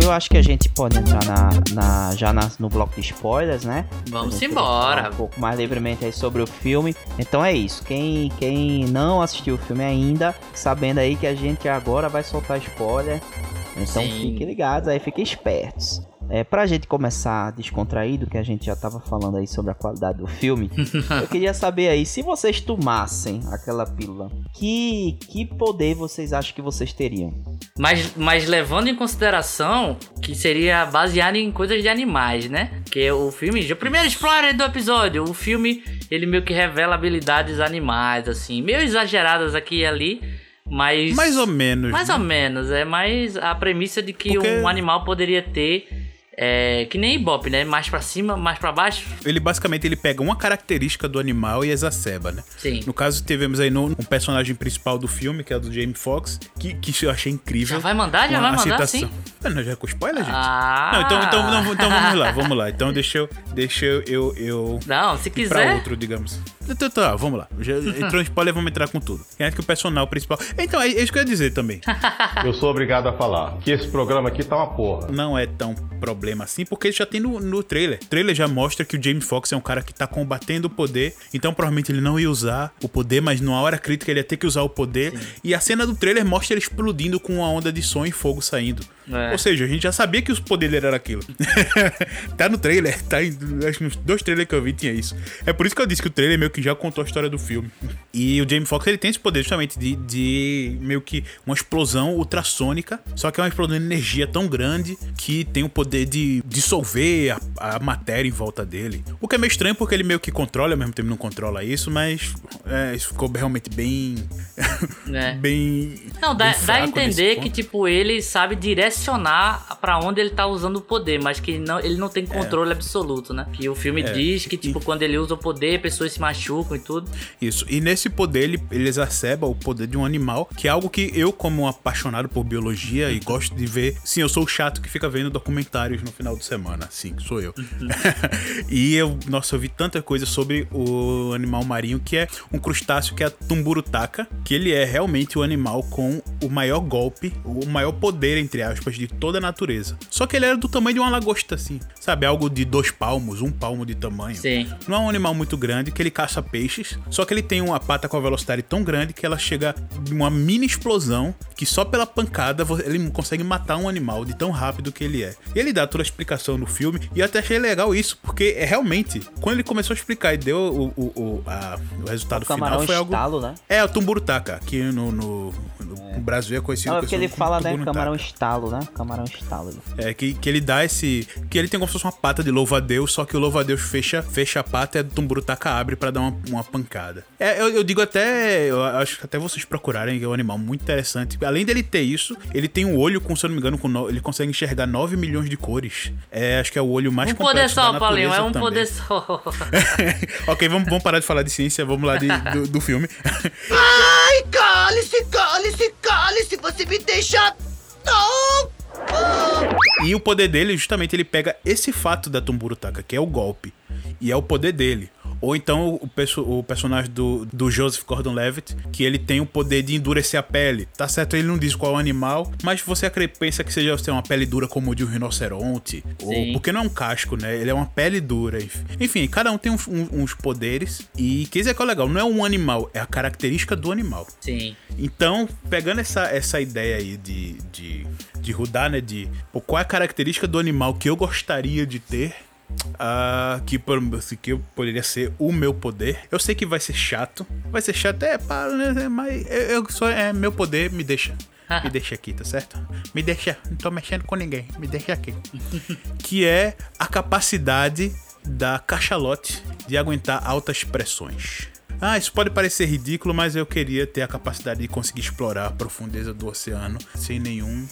Eu acho que a gente pode entrar na, na- já na- no bloco de spoilers, né? Vamos embora. Um pouco mais livremente aí sobre o filme. Então é isso. Quem, quem não assistiu o filme ainda, sabendo aí que a gente agora vai soltar spoiler. Então Sim. fiquem ligados aí, fiquem espertos. É, pra gente começar descontraído, que a gente já tava falando aí sobre a qualidade do filme, [LAUGHS] eu queria saber aí, se vocês tomassem aquela pílula, que, que poder vocês acham que vocês teriam? Mas, mas levando em consideração que seria baseado em coisas de animais, né? Que o filme, o primeiro spoiler do episódio, o filme ele meio que revela habilidades animais, assim, meio exageradas aqui e ali, mas Mais ou menos. mais né? ou menos é mais a premissa de que Porque- um animal poderia ter é, que nem Ibope, né? Mais pra cima, mais pra baixo. Ele basicamente ele pega uma característica do animal e exacerba, né? Sim. No caso, tivemos aí no, um personagem principal do filme, que é o do Jamie Foxx, que, que eu achei incrível. Já vai mandar? Já vai mandar, citação- sim? Ah, não, já é com spoiler, gente? Ah. Não, então, então, não, então vamos lá, vamos lá. Então deixa eu. Deixa eu. eu, eu Não, se pra quiser. outro, digamos. Então, tá, vamos lá. Já entrou em spoiler, vamos entrar com tudo. Quem é que o personal principal. Então, é isso que eu ia dizer também. [LAUGHS] Eu sou obrigado a falar que esse programa aqui tá uma porra. Não é tão problema assim, porque já tem no, no trailer. O trailer já mostra que o Jamie Foxx é um cara que tá combatendo o poder, então provavelmente ele não ia usar o poder, mas numa hora crítica ele ia ter que usar o poder. E a cena do trailer mostra ele explodindo com uma onda de som e fogo saindo. É. Ou seja, a gente já sabia que os poderes dele era aquilo. [LAUGHS] tá no trailer, tá em, acho que nos dois trailers que eu vi tinha isso. É por isso que eu disse que o trailer meio que já contou a história do filme. E o Jamie Foxx ele tem esse poder justamente de, de meio que uma explosão ultrassônica, só que é uma explosão de energia tão grande que tem o poder de dissolver a, a matéria em volta dele. O que é meio estranho porque ele meio que controla, ao mesmo tempo não controla isso, mas é, isso ficou realmente bem. É. [LAUGHS] bem. Não, dá, bem dá a entender que, tipo, ele sabe direcionar pra onde ele tá usando o poder, mas que não, ele não tem controle absoluto, né? Que o filme É. diz que, tipo, quando ele usa o poder, pessoas se machucam e tudo. Isso. E nesse poder, ele, ele exacerba o poder de um animal, que é algo que eu, como um apaixonado por biologia e gosto de ver. Sim, eu sou o chato que fica vendo documentários no final de semana. Sim, sou eu. [LAUGHS] e eu, nossa, eu vi tanta coisa sobre o animal marinho, que é um crustáceo que é a tumburutaca, que ele é realmente o animal com o maior golpe, o maior poder, entre aspas, de toda a natureza. Só que ele era do tamanho de uma lagosta, assim. Sabe? Algo de dois palmos, um palmo de tamanho. Sim. Não é um animal muito grande que ele caça peixes, só que ele tem uma pata com a velocidade tão grande que ela chega uma mini explosão que só pela pancada ele consegue matar um animal de tão rápido que ele é. E ele dá toda a explicação no filme e eu até achei legal isso, porque é realmente, quando ele começou a explicar e deu o, o, o, a- o resultado O final foi algo. estalo, né? É, o Tumburutaca, aqui no, no, no Brasil é conhecido Não, é porque ele fala, né? Camarão estalo, né? Camarão estalo. É, que, que ele dá esse. Que ele tem como se fosse uma pata de louva-a-Deus, só que o louva-a-Deus fecha, fecha a pata e a tumburutaca abre pra dar uma, uma pancada. É, eu, eu digo até. Eu acho que até vocês procurarem, que é um animal muito interessante. Além dele ter isso, ele tem um olho com, se eu não me engano, com no- ele consegue enxergar 9 milhões de cores. É, acho que é o olho mais Um poder só, da Paulinho, é natureza um também. poder só. [LAUGHS] ok, vamos, vamos parar de falar de ciência, vamos lá de- do, do filme. Ai, cale-se, cale-se, cale-se, você me deixa. Não! E o poder dele, justamente, ele pega esse fato da Tumburutaka, que é o golpe. E é o poder dele. Ou então o, perso- o personagem do, do Joseph Gordon-Levitt, que ele tem o poder de endurecer a pele. Tá certo, ele não diz qual animal, mas você pensa que seja uma pele dura como o de um rinoceronte. Ou, Sim. porque não é um casco, né? Ele é uma pele dura. enf- Enfim, cada um tem uns, uns- uns poderes. E que isso é que é legal, não é um animal, é a característica do animal. Sim. Então, pegando essa, essa ideia aí de, de, de Rudá, né? De pô, qual é a característica do animal que eu gostaria de ter. ah, que, por- assim, que poderia ser o meu poder. Eu sei que vai ser chato. Vai ser chato, é, pá, né, mas eu, eu só é meu poder, me deixa. [LAUGHS] me deixa aqui, tá certo? Me deixa, não tô mexendo com ninguém, me deixa aqui. [LAUGHS] que é a capacidade da cachalote de aguentar altas pressões. Ah, isso pode parecer ridículo, mas eu queria ter a capacidade de conseguir explorar a profundeza do oceano sem nenhum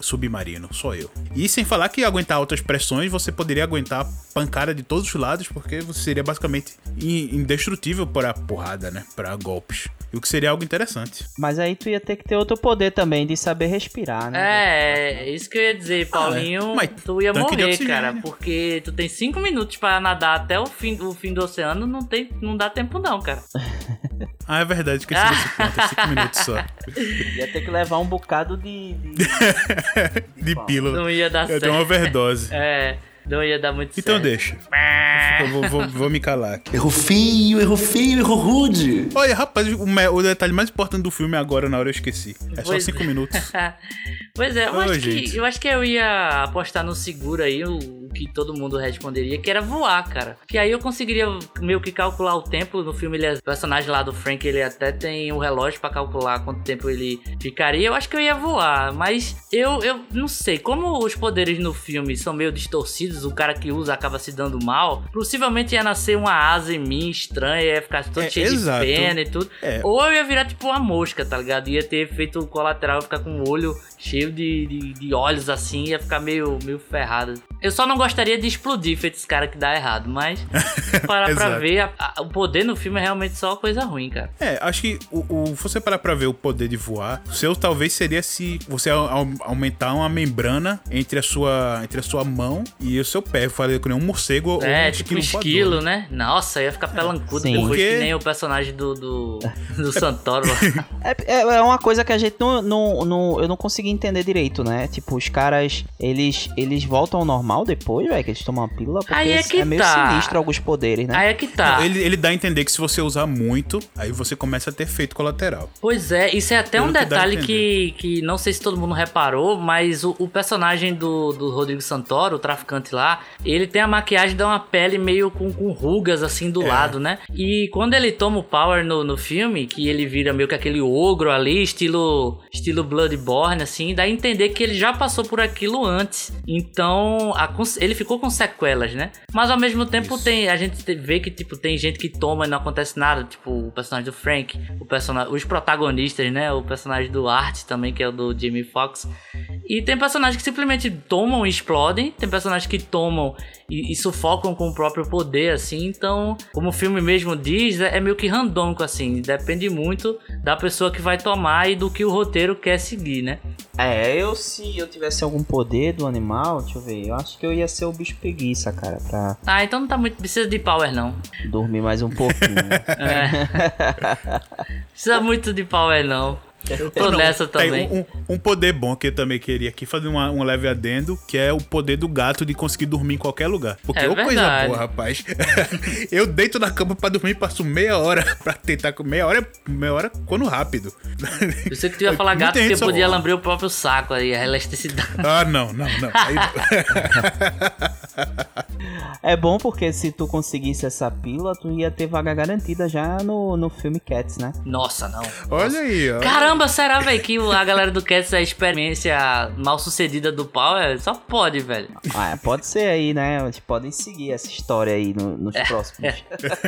submarino, só eu. E sem falar que aguentar altas pressões, você poderia aguentar pancada de todos os lados, porque você seria basicamente in- indestrutível para porrada, né? Para golpes. E o que seria algo interessante. Mas aí tu ia ter que ter outro poder também de saber respirar, né? É, é isso que eu ia dizer, Paulinho. mas tu ia morrer, cara, porque tu tem cinco minutos pra nadar até o fim, o fim do oceano, não, tem, não dá tempo não, cara. [LAUGHS] Ah, é verdade, esqueci desse [LAUGHS] ponto. É cinco minutos só. Ia ter que levar um bocado de. de- [LAUGHS] De pílula. Não ia dar Eu certo. tenho uma overdose. [LAUGHS] É, não ia dar muito Então certo. deixa. Eu vou, vou- vou me calar aqui. Errou feio, errou feio, errou rude. Olha, rapaz, o, o detalhe mais importante do filme agora, na hora eu esqueci. É só Pois cinco é. minutos. pois é, eu, acho gente. que, eu acho que eu ia apostar no seguro aí, o que todo mundo responderia, que era voar, cara. Que aí eu conseguiria meio que calcular o tempo. No filme, ele, é- o personagem lá do Frank, ele até tem um relógio pra calcular quanto tempo ele ficaria. Eu acho que eu ia voar, mas eu, eu não sei. Como os poderes no filme são meio distorcidos, o cara que usa acaba se dando mal, possivelmente ia nascer uma asa em mim estranha, ia ficar todo É, cheio exato. de pena e tudo. É. Ou eu ia virar tipo uma mosca, tá ligado? Ia ter efeito colateral, ia ficar com o olho cheio de, de, de olhos assim, ia ficar meio, meio ferrado. Eu só não gostaria de explodir feito esse cara que dá errado, mas [LAUGHS] parar pra ver, a- a- o poder no filme é realmente só coisa ruim, cara. É, acho que o, o- você parar pra ver o poder de voar, o seu talvez seria se você au- au- aumentar uma membrana entre a sua, entre a sua mão e o seu pé. Eu falei que nem um morcego ou é, um tipo um esquilo esquilo, voador. né? Nossa, ia ficar pelancudo Sim. depois Porque- que nem o personagem do, do, [LAUGHS] do Santoro. É, é- é uma coisa que a gente não, não, não- Eu não consegui entender direito, né? Tipo, os caras. Eles, eles voltam ao normal depois, velho? Que eles tomam a pílula? Porque Aí é que meio tá. sinistro alguns poderes, né? Aí é que tá. Ele, ele dá a entender que se você usar muito, aí você começa a ter efeito colateral. Pois é, isso é até Pelo um que detalhe entender. que, que não sei se todo mundo reparou, mas o, o personagem do, do Rodrigo Santoro, o traficante lá, ele tem a maquiagem de uma pele meio com, com rugas assim do É. lado, né? E quando ele toma o power no, no filme, que ele vira meio que aquele ogro ali, estilo, estilo Bloodborne, assim, dá a entender que ele já passou por aquilo antes. Então, a ele ficou com sequelas, né? Mas ao mesmo tempo Isso. tem a gente te- vê que tipo tem gente que toma e não acontece nada, tipo o personagem do Frank, o personagem, os protagonistas, né? O personagem do Art também, que é o do Jamie Foxx. E tem personagens que simplesmente tomam e explodem, tem personagens que tomam e, e sufocam com o próprio poder, assim. Então, como o filme mesmo diz, é, é meio que randômico, assim. Depende muito da pessoa que vai tomar e do que o roteiro quer seguir, né? É, eu se eu tivesse algum poder do animal, deixa eu ver, eu acho que eu ia ser o bicho preguiça, cara, pra Ah, então não tá muito. Precisa de power, não. dormir mais um pouquinho. [LAUGHS] É. [LAUGHS] Precisa muito de power, não. Eu tô Não, nessa tem também. Um, um- um poder bom que eu também queria aqui fazer uma- um leve adendo, que é o poder do gato de conseguir dormir em qualquer lugar. Porque É ô coisa verdade. boa, rapaz. [LAUGHS] eu deito na cama pra dormir, passo meia hora [LAUGHS] pra tentar. Meia hora, meia hora quando rápido. Eu sei que tu ia [LAUGHS] falar gato porque só- podia lamber o próprio saco aí, a elasticidade. Ah, não, não, não. Aí- é bom porque se tu conseguisse essa pílula, tu ia ter vaga garantida já no, no filme Cats, né? Nossa, não. olha aí, ó. Caramba, será, velho, que a galera do Cats é a experiência mal sucedida do Power? Só pode, velho. Ah, pode ser aí, né? Eles podem seguir essa história aí no- nos próximos.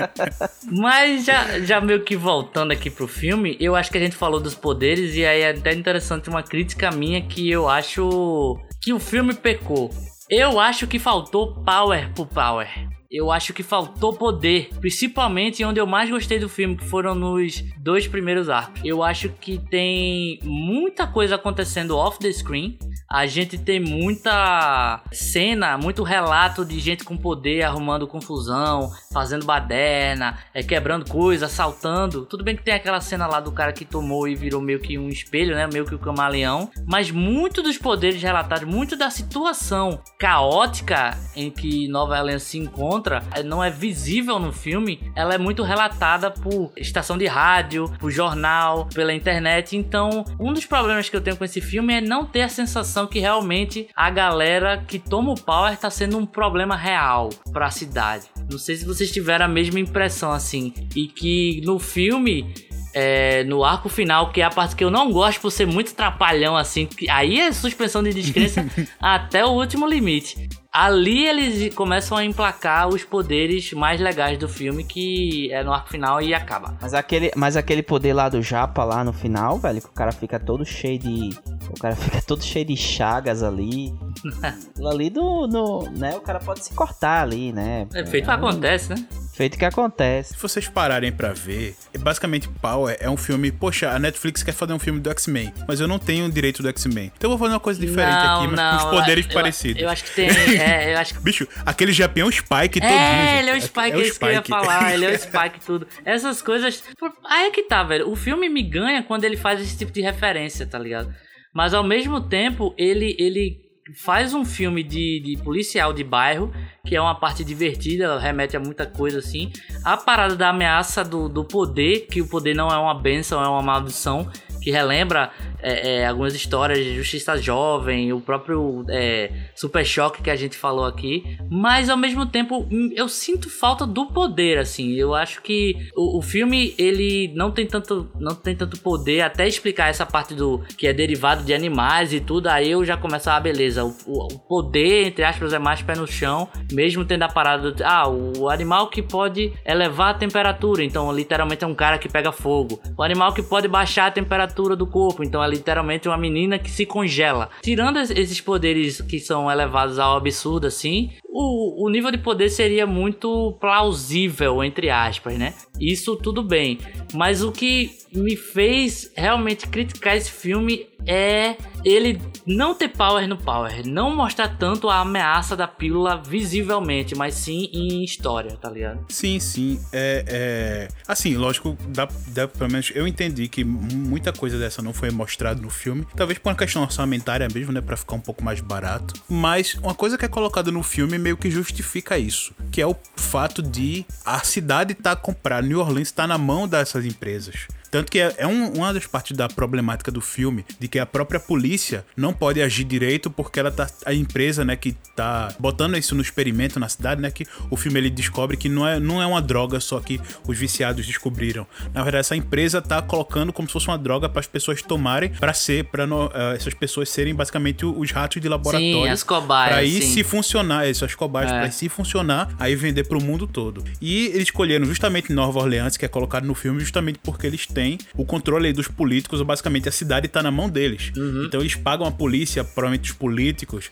[LAUGHS] Mas já, já meio que voltando aqui pro filme, eu acho que a gente falou dos poderes e aí é até interessante uma crítica minha que eu acho que o filme pecou. Eu acho que faltou power pro power. Eu acho que faltou poder, principalmente onde eu mais gostei do filme, que foram nos dois primeiros arcos. Eu acho que tem muita coisa acontecendo off the screen. A gente tem muita cena, muito relato de gente com poder arrumando confusão, fazendo baderna, é, quebrando coisa, assaltando. Tudo bem que tem aquela cena lá do cara que tomou e virou meio que um espelho, né? Meio que o camaleão. Mas muito dos poderes relatados, muito da situação caótica em que Nova Orleans se encontra, eh, não é visível no filme. Ela é muito relatada por estação de rádio, por jornal, pela internet. Então, um dos problemas que eu tenho com esse filme é não ter a sensação que realmente a galera que toma o power tá sendo um problema real para a cidade. Não sei se vocês tiveram a mesma impressão assim. E que no filme é, no arco final, que é a parte que eu não gosto por ser muito trapalhão assim. que Aí é suspensão de descrença [LAUGHS] até o último limite. Ali eles começam a emplacar os poderes mais legais do filme, que é no arco final e acaba. Mas aquele, mas aquele poder lá do Japa lá no final, velho, que o cara fica todo cheio de. O cara [LAUGHS] fica todo cheio de chagas ali. [LAUGHS] Ali do. No, né, o cara pode se cortar ali, né? É feito que acontece, né? Feito que acontece. Se vocês pararem pra ver, é basicamente Power é um filme. Poxa, a Netflix quer fazer um filme do X-Men, mas eu não tenho o direito do X-Men. Então eu vou fazer uma coisa diferente não, aqui, mas não, com os poderes eu- parecidos. Eu, acho que tem. É, eu acho que. [LAUGHS] Bicho, aquele japião Spike todinho. É, gente. ele é o Spike, é, isso que eu ia falar. Ele é o [LAUGHS] Spike tudo. Essas coisas. Aí é que tá, velho. O filme me ganha quando ele faz esse tipo de referência, tá ligado? Mas ao mesmo tempo, ele, ele faz um filme de, de policial de bairro, que é uma parte divertida, remete a muita coisa assim. A parada da ameaça do, do poder, que o poder não é uma benção, é uma maldição. Que relembra é, é, algumas histórias de Justiça Jovem, o próprio é, Super Choque que a gente falou aqui. Mas ao mesmo tempo, hum, eu sinto falta do poder, assim. Eu acho que o, o filme ele não tem tanto não tem tanto poder até explicar essa parte do que é derivado de animais e tudo. Aí eu já começo a ah, beleza. O, o- o poder entre aspas é mais pé no chão, mesmo tendo a parada do, ah o animal que pode elevar a temperatura, então literalmente é um cara que pega fogo. O animal que pode baixar a temperatura do corpo, então é literalmente uma menina que se congela. Tirando es- esses poderes que são elevados ao absurdo assim, o, o nível de poder seria muito plausível, entre aspas, né? Isso tudo bem. Mas o que me fez realmente criticar esse filme é ele não ter power no power, não mostrar tanto a ameaça da pílula visivelmente, mas sim em história, tá ligado? Sim, sim. É, é... Assim, lógico, dá, dá, pelo menos eu entendi que muita coisa dessa não foi mostrada no filme. Talvez por uma questão orçamentária mesmo, né? Pra ficar um pouco mais barato. Mas uma coisa que é colocada no filme meio que justifica isso. Que é o fato de a cidade tá comprada, New Orleans tá na mão dessas empresas. Tanto que é, é um- uma das partes da problemática do filme, de que a própria polícia não pode agir direito porque ela tá. A empresa, né, que tá botando isso no experimento na cidade, né? Que o filme ele descobre que não é, não é uma droga só que os viciados descobriram. Na verdade, essa empresa tá colocando como se fosse uma droga para as pessoas tomarem para ser, para essas pessoas serem basicamente os ratos de laboratório. Sim, as cobaias, Pra aí sim. se funcionar, essas cobaias, É. pra se funcionar, aí vender pro mundo todo. E eles escolheram justamente Nova Orleans, que é colocado no filme, justamente porque eles têm o controle aí dos políticos, ou basicamente a cidade tá na mão deles. Uhum. Então eles pagam a polícia, provavelmente os políticos,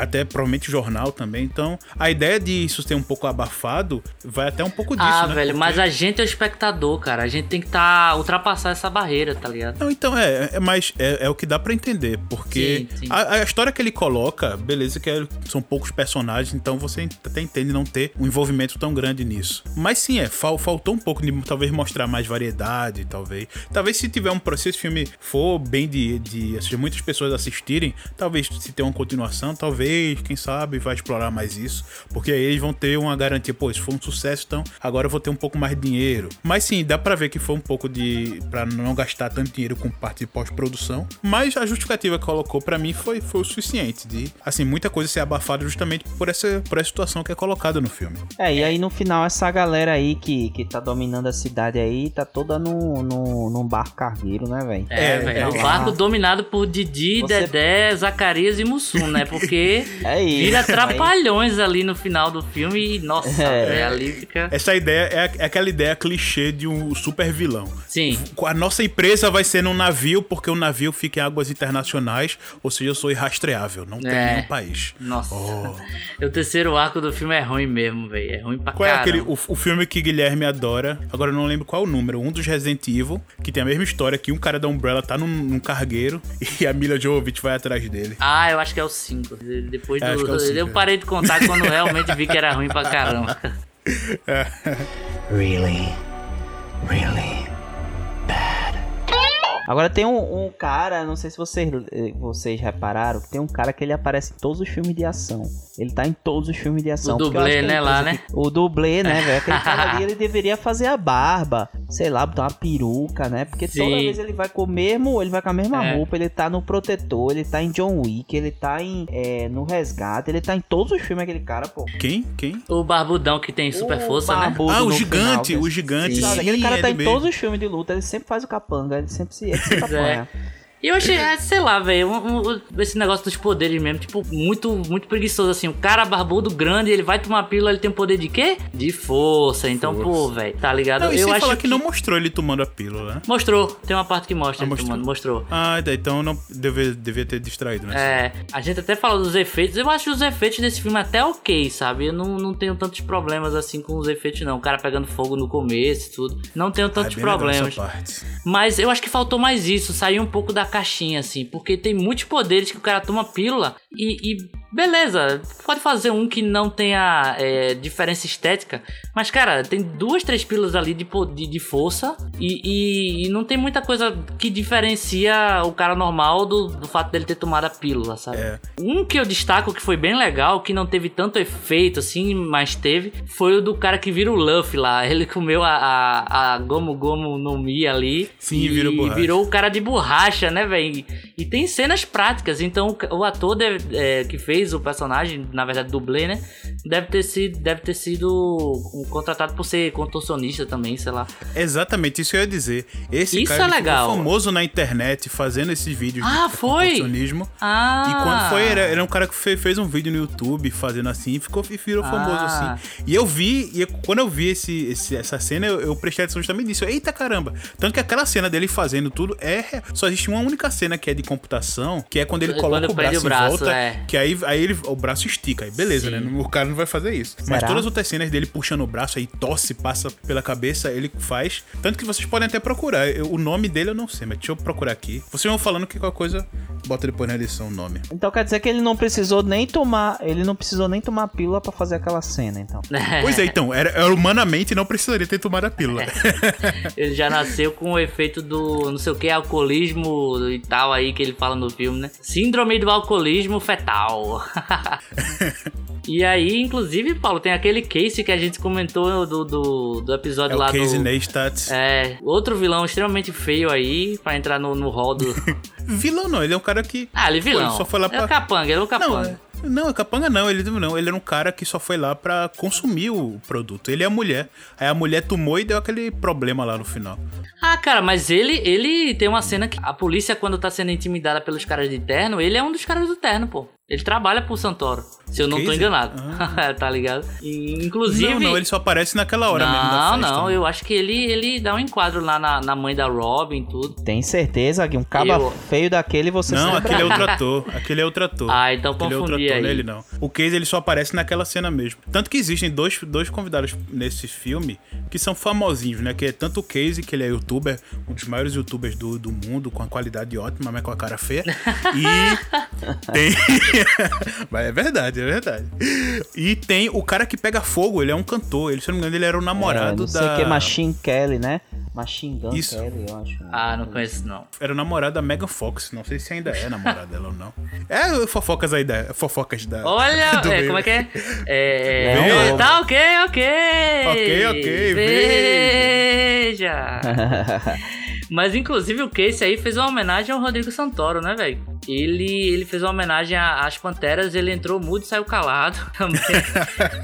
até provavelmente o jornal também. Então a ideia de isso ser um pouco abafado vai até um pouco disso, ah, né? velho, Porque- mas a gente é o espectador, cara. A gente tem que tá ultrapassar essa barreira, tá ligado? Não, então é, é mas é, é o que dá pra entender, porque Sim, sim. A, a história que ele coloca, beleza, que é- são poucos personagens, então você até entende não ter um envolvimento tão grande nisso. Mas sim, é, fal- faltou um pouco de talvez mostrar mais variedade, talvez. Talvez se tiver um processo, filme for bem de, de assistir, muitas pessoas assistirem, talvez se ter uma continuação, talvez, quem sabe, vai explorar mais isso, porque aí eles vão ter uma garantia, pô, foi um sucesso, então agora eu vou ter um pouco mais de dinheiro. Mas sim, dá pra ver que foi um pouco de Pra não gastar tanto dinheiro com parte de pós-produção, mas a justificativa que colocou pra mim foi, foi o suficiente de, assim, muita coisa ser abafada justamente por essa, por essa situação que é colocada no filme. É, e aí no final essa galera aí que, que tá dominando a cidade aí tá toda no, no, num barco cargueiro, né, velho? É, É, velho. é, o é. barco dominado por Didi, Você- Dedé, Zacarias e Mussum, né? Porque [LAUGHS] É isso. vira trapalhões ali no final do filme e, nossa, É. velho, ali fica. Essa ideia é, é aquela ideia clichê de um super vilão. Sim. A nossa empresa vai ser num navio porque o navio fica em águas internacionais, ou seja, eu sou irrastreável, não tem É. nenhum país. Nossa. Oh. O terceiro arco do filme é ruim mesmo, velho. É ruim pra Qual é aquele, o, o filme que Guilherme adora? Agora eu não lembro qual o número. Um dos Resident Evil, que tem a mesma história que um cara da Umbrella tá num, num cargueiro [LAUGHS] e a Mila Jovovich vai atrás dele. Ah, eu acho que é o 5. Depois É, que é o do. cinco, eu é. parei de contar quando [LAUGHS] realmente vi que era ruim pra caramba. [LAUGHS] Really? Really? Agora tem um, um cara, não sei se vocês, eh, vocês repararam, que tem um cara que ele aparece em todos os filmes de ação. Ele tá em todos os filmes de ação. O dublê, que né, lá, né? aqui- O dublê, né, [LAUGHS] velho? Aquele cara ali, ele deveria fazer a barba, sei lá, botar uma peruca, né? Porque Sim. toda vez ele vai com o mesmo, ele vai com a mesma É. roupa, ele tá no Protetor, ele tá em John Wick, ele tá em é, no Resgate, ele tá em todos os filmes aquele cara, pô. Quem? Quem? O barbudão que tem super O força, né? Ah, o gigante, final, o gigante. Sabe, Sim, aquele cara tá ele em mesmo. todos os filmes de luta, ele sempre faz o capanga, ele sempre se, ele sempre apanha. E eu achei, é, sei lá, velho, um- um- esse negócio dos poderes mesmo, tipo, muito, muito preguiçoso, assim. O cara barbudo, grande, ele vai tomar pílula, ele tem poder de quê? De força. Então, Força. pô, velho, tá ligado? Não, e eu acho falar que... não mostrou ele tomando a pílula, né? Mostrou, tem uma parte que mostra Ah, ele mostrou. tomando, mostrou. Ah, daí, então não devia, devia ter distraído, né? É, a gente até falou dos efeitos. Eu acho os efeitos desse filme até ok, sabe? Eu não, não tenho tantos problemas assim com os efeitos, não. O cara pegando fogo no começo e tudo. Não tenho Ah, é tantos bem legal problemas. essa parte. Mas eu acho que faltou mais isso, sair um pouco da caixinha, assim. Porque tem muitos poderes que o cara toma pílula e. e beleza, pode fazer um que não tenha é, diferença estética. Mas, cara, tem duas, três pílulas ali de, de, de força e, e- e não tem muita coisa que diferencia o cara normal do, do fato dele ter tomado a pílula, sabe? É. Um que eu destaco que foi bem legal, que não teve tanto efeito assim, mas teve, foi o do cara que vira o Luffy lá. [LAUGHS] Ele comeu a, a, a Gomu Gomu no Mi ali. Sim, e virou borracha. virou o cara de borracha, né, velho? E, e tem cenas práticas, então o o ator deve- é, que fez o personagem, na verdade, dublê, né? Deve ter sido, deve ter sido um contratado por ser contorcionista também, sei lá. Exatamente, isso que eu ia dizer. Esse Isso cara é ele ficou legal. famoso na internet fazendo esses vídeos Ah, de foi? contorcionismo. Ah! E quando foi, era, era um cara que fe- fez um vídeo no YouTube fazendo assim, e ficou e virou famoso Ah. assim. E eu vi, e quando eu vi esse, esse- essa cena, eu, eu prestei atenção justamente nisso. Eita caramba! Tanto que aquela cena dele fazendo tudo é. Só existe uma única cena que é de computação, que é quando ele Quando coloca o prende braço, o braço, em volta, é. que aí, aí ele, o braço estica. Aí beleza, Sim. né? O cara não vai fazer isso. Mas Será? todas as outras cenas dele puxando o braço, aí tosse, passa pela cabeça, ele faz. Tanto que vocês podem até procurar. Eu- o nome dele eu não sei, mas deixa eu procurar aqui. Vocês vão falando que qualquer coisa, bota depois na edição o nome. Então quer dizer que ele não precisou nem tomar, ele não precisou nem tomar pílula pra fazer aquela cena, então. [LAUGHS] Pois é, então, era, era humanamente não precisaria ter tomado a pílula. [LAUGHS] Ele já nasceu com o efeito do não sei o que, alcoolismo e tal aí que ele fala no filme, né? Síndrome do alcoolismo fetal. [LAUGHS] e aí, inclusive, Paulo, tem aquele case que a gente comentou do, do, do É episódio o lá Casey do. Neistat. É, outro vilão extremamente feio aí, pra entrar no, no hall do. [LAUGHS] Vilão não, ele é um cara que. Ah, ele é vilão. Pô, ele só foi lá É pra- o capanga, ele é o Não, capanga. é- não, é capanga não, ele não, ele era um cara que só foi lá pra consumir o produto. Ele é a mulher. Aí a mulher tomou e deu aquele problema lá no final. Ah, cara, mas ele, ele tem uma cena que a polícia, quando tá sendo intimidada pelos caras de terno, ele é um dos caras do terno, pô. Ele trabalha pro Santoro. Se eu não tô Casey? enganado. [LAUGHS] tá ligado? E, inclusive. Não, não, ele só aparece naquela hora mesmo da Não, festa. não, né? eu acho que ele, ele dá um enquadro lá na, na mãe da Robin e tudo. Tem certeza que um caba Eu- feio daquele você Não, sempre aquele é outro ator. Aquele é outro ator. Ah, então aquele é outro confundi ator, aí. não é ele não. O Case ele só aparece naquela cena mesmo. Tanto que existem dois, dois convidados nesse filme que são famosinhos, né? Que é tanto o Case, que ele é youtuber, um dos maiores youtubers do, do mundo, com a qualidade ótima, mas com a cara feia. E [LAUGHS] tem. [LAUGHS] mas é verdade, é verdade. E tem o cara que pega fogo, ele é um cantor. Ele, se eu não me engano, ele era o É, namorado não sei da. que, Machine Kelly, né? Machine Gun Isso. Kelly, eu acho. Ah, não conheço não. Era o namorado da Megan Fox. Não sei se ainda é namorado dela ou não. É fofocas aí da. Fofocas da. Olha, [LAUGHS] do é, como é que é? É. É, tá ok, ok. Ok, ok, Veja. [LAUGHS] Mas inclusive o Case aí fez uma homenagem ao Rodrigo Santoro, né, velho? Ele, ele fez uma homenagem às Panteras, ele entrou mudo e saiu calado [LAUGHS] também.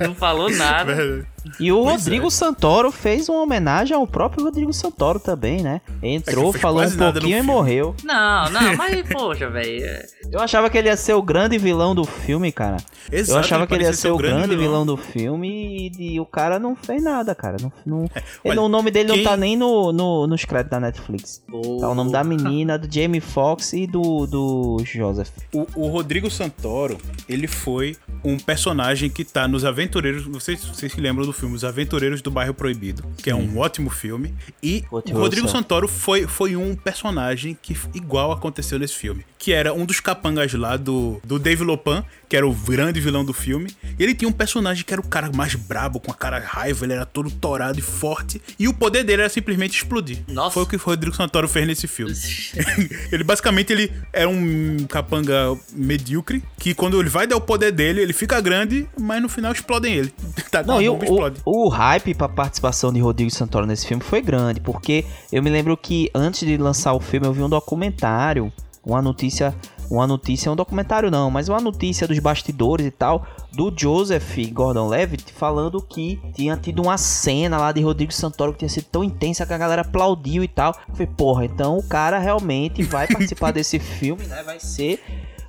não falou nada. E o Pois Rodrigo Santoro fez uma homenagem ao próprio Rodrigo Santoro também, né? Entrou, É falou um pouquinho e morreu. Não, não, [LAUGHS] mas poxa, velho. é- Eu achava que ele ia ser o grande vilão do filme, cara. Exato, eu achava que ele ia parecia ser o grande vilão. do filme e, e o cara não fez nada, cara. Não, não- ele- olha, o nome dele quem- não tá nem no, no- nos créditos da Netflix. Tá o nome da menina, do Jamie Foxx e do, do Joseph. O, o Rodrigo Santoro, ele foi um personagem que tá nos Aventureiros. Vocês, vocês se lembram do filme Os Aventureiros do Bairro Proibido, que é um ótimo filme. E o Rodrigo. Santoro foi, foi um personagem que igual aconteceu nesse filme. Que era um dos capangas lá do, do Dave Lopan, que era o grande vilão do filme. E ele tinha um personagem que era o cara mais brabo, com a cara raiva, ele era todo torado e forte. E o poder dele era simplesmente explodir. Nossa. Foi o que o Rodrigo Santoro fez nesse filme. [LAUGHS] ele basicamente ele é um capanga medíocre que quando ele vai dar o poder dele, ele fica grande, mas no final explodem ele. [LAUGHS] Tá Não, e o, bomba, o, explode. O hype pra participação de Rodrigo Santoro nesse filme foi grande, porque eu me lembro que antes de lançar o filme eu vi um documentário, uma notícia, uma notícia, um documentário não, mas uma notícia dos bastidores e tal, do Joseph Gordon-Levitt falando que tinha tido uma cena lá de Rodrigo Santoro que tinha sido tão intensa que a galera aplaudiu e tal. Eu falei, porra, então o cara realmente vai participar [LAUGHS] desse filme, né? Vai ser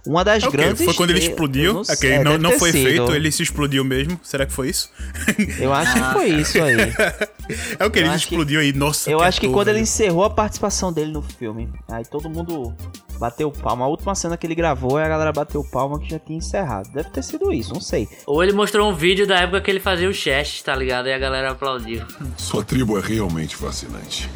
uma das É o quê? grandes Foi quando ele explodiu? não Ok, sei, não, não foi sido. feito, ele se explodiu mesmo. Será que foi isso? Eu acho que foi isso aí. [LAUGHS] É o que ele que- explodiu aí. Nossa, Eu acho que quando ele velho. encerrou a participação dele no filme, aí todo mundo bateu palma. A última cena que ele gravou, a galera bateu palma que já tinha encerrado. Deve ter sido isso, não sei. Ou ele mostrou um vídeo da época que ele fazia o chest, tá ligado? E a galera aplaudiu. Sua tribo é realmente fascinante.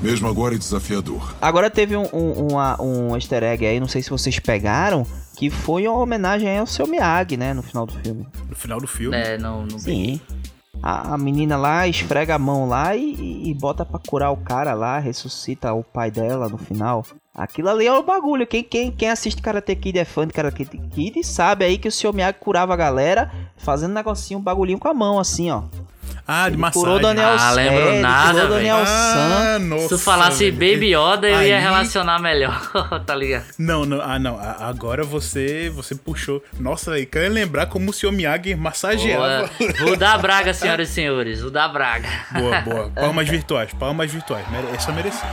Mesmo agora é desafiador. Agora teve um, um, uma- um easter egg aí, não sei se vocês pegaram, que foi uma homenagem aí ao seu Miyagi, né, no final do filme. No final do filme. É, não, não Sim. A, a menina lá esfrega a mão lá e, e- bota pra curar o cara lá, ressuscita o pai dela no final. Aquilo ali é o bagulho. Quem, quem, quem assiste Karate Kid é fã de Karate Kid sabe aí que o Sr. Miyagi curava a galera fazendo negocinho, um bagulhinho com a mão, assim, ó. Ah, de massagem. curou Daniel Ah, lembro é, nada, curou Daniel. Ah, nossa, Se tu falasse velho. Baby Yoda, eu ia Aí- relacionar melhor, [LAUGHS] tá ligado? Não, não, ah, não. Agora você você puxou. Nossa, aí, quero lembrar como o Sr. Miyagi massageava. Boa. Vou Braga, senhoras e senhores. Vou Braga. Boa, boa. [LAUGHS] Palmas virtuais, palmas virtuais. Essa merecia.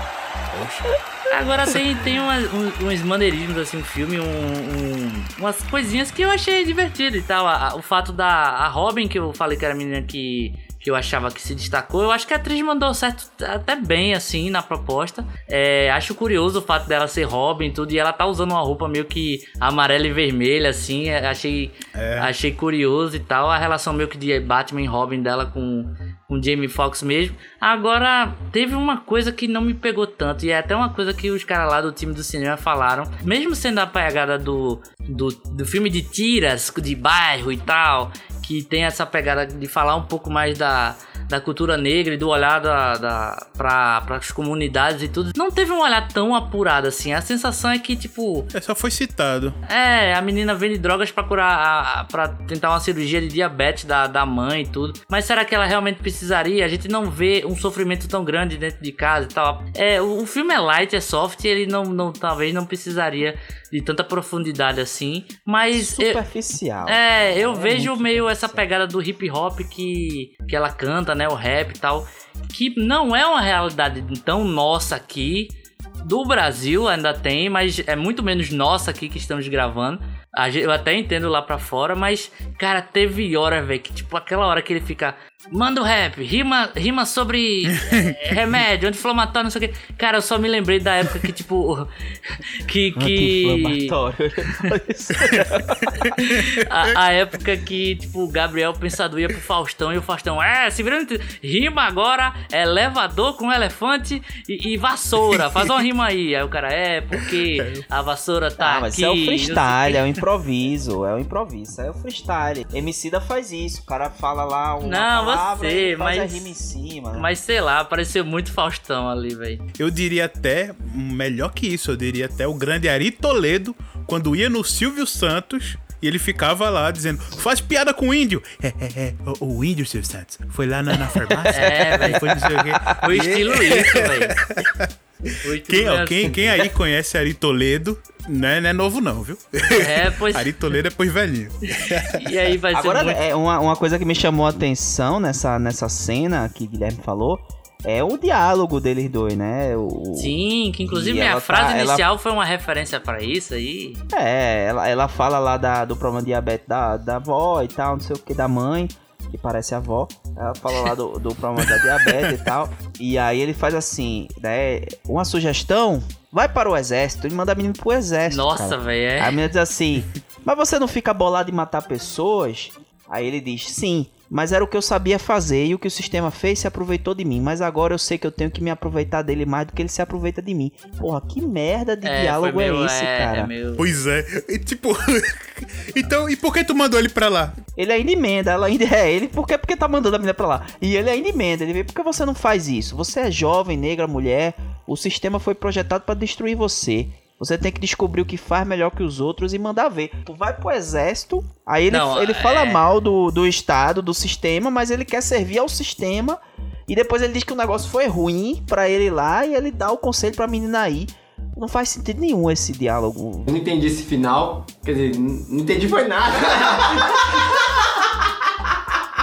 Poxa. Agora tem, tem umas, uns, uns maneirismos, assim, um filme, um, um- umas coisinhas que eu achei divertido e tal. A- a- o fato da a Robin, que eu falei que era a menina que, que eu achava que se destacou, eu acho que a atriz mandou certo até bem, assim, na proposta. É, acho curioso o fato dela ser Robin e tudo, e ela tá usando uma roupa meio que amarela e vermelha, assim. é, Achei, É. achei curioso e tal. A relação meio que de Batman e Robin dela com, com Jamie Foxx mesmo. Agora, teve uma coisa que não me pegou tanto, e é até uma coisa que os caras lá do time do cinema falaram. Mesmo sendo a pegada do, do, do filme de tiras, de bairro e tal, que tem essa pegada de falar um pouco mais da, da cultura negra e do olhar da, da, pra, pras comunidades e tudo, não teve um olhar tão apurado assim. A sensação é que, tipo, É, só foi citado. é, a menina vende drogas pra curar, a- a- pra tentar uma cirurgia de diabetes da, da mãe e tudo. Mas será que ela realmente precisaria? A gente não vê um sofrimento tão grande dentro de casa e tal. É, o, o filme é light, é soft, ele não, não talvez não precisaria de tanta profundidade assim. Mas eu, Superficial. é, eu É vejo muito meio essa pegada do hip hop que, que ela canta, né? O rap e tal. Que não é uma realidade tão nossa aqui. Do Brasil ainda tem, mas é muito menos nossa aqui que estamos gravando. Eu até entendo lá pra fora, mas, cara, teve hora, velho, que tipo aquela hora que ele fica. Manda o rap, rima, rima sobre eh, [LAUGHS] remédio, anti-inflamatório, não sei o que. Cara, eu só me lembrei da época que, tipo. [LAUGHS] Que. que... A, a época que, tipo, o Gabriel Pensador ia pro Faustão e o Faustão, é, se virando. Rima agora, elevador com elefante e, e vassoura. Faz uma rima aí. Aí o cara, é, porque a vassoura tá Ah, mas aqui. isso é o freestyle, é o quê. improviso, é o improviso, isso é o freestyle. Emicida faz isso, o cara fala lá uma Não, palavra e faz mas- a rima em cima. né? Mas sei lá, pareceu muito Faustão ali, velho. Eu diria até, melhor que isso, eu diria até o grande Ari Toledo, quando ia no Silvio Santos e ele ficava lá dizendo: faz piada com o índio. É, é, é, o, o índio, Silvio Santos, foi lá na, na farmácia. [LAUGHS] É, velho. Foi não sei o quê. O estilo isso, velho. [LAUGHS] Quem, ó, quem, quem aí conhece Ari Toledo, não é, não é novo não, viu? É, pois. [LAUGHS] Ari Toledo é pois velhinho. [LAUGHS] E aí vai ser Agora, muito... é uma, uma coisa que me chamou a atenção nessa, nessa cena que o Guilherme falou é o diálogo deles dois, né? O, Sim, que inclusive E minha ela frase tá- ela- inicial foi uma referência pra isso aí. É, ela, ela fala lá da, do problema de diabetes da, da avó e tal, não sei o que, da mãe, que parece a avó. Ela fala lá do, do problema da diabetes e tal. E aí ele faz assim, né? Uma sugestão, vai para o exército. Ele manda a menina pro exército. Nossa, velho, Aí a é. menina diz assim, mas você não fica bolado em matar pessoas? Aí ele diz, sim, mas era o que eu sabia fazer e o que o sistema fez se aproveitou de mim. Mas agora eu sei que eu tenho que me aproveitar dele mais do que ele se aproveita de mim. Porra, que merda de É, diálogo foi meio, é esse, é, cara? É meio... Pois é. E, tipo. [LAUGHS] então, e por que tu mandou ele pra lá? Ele ainda emenda, ela ainda é ele, por quê? Porque tá mandando a menina pra lá. E ele ainda emenda, ele vê, por que você não faz isso? Você é jovem, negra, mulher, o sistema foi projetado pra destruir você. Você tem que descobrir o que faz melhor que os outros e mandar ver. Tu vai pro exército, aí ele, Não, ele é- fala mal do, do Estado, do sistema, mas ele quer servir ao sistema. E depois ele diz que o negócio foi ruim pra ele ir lá e ele dá o conselho pra menina aí. Não faz sentido nenhum esse diálogo. Eu não entendi esse final. Quer dizer, não entendi foi nada. [LAUGHS]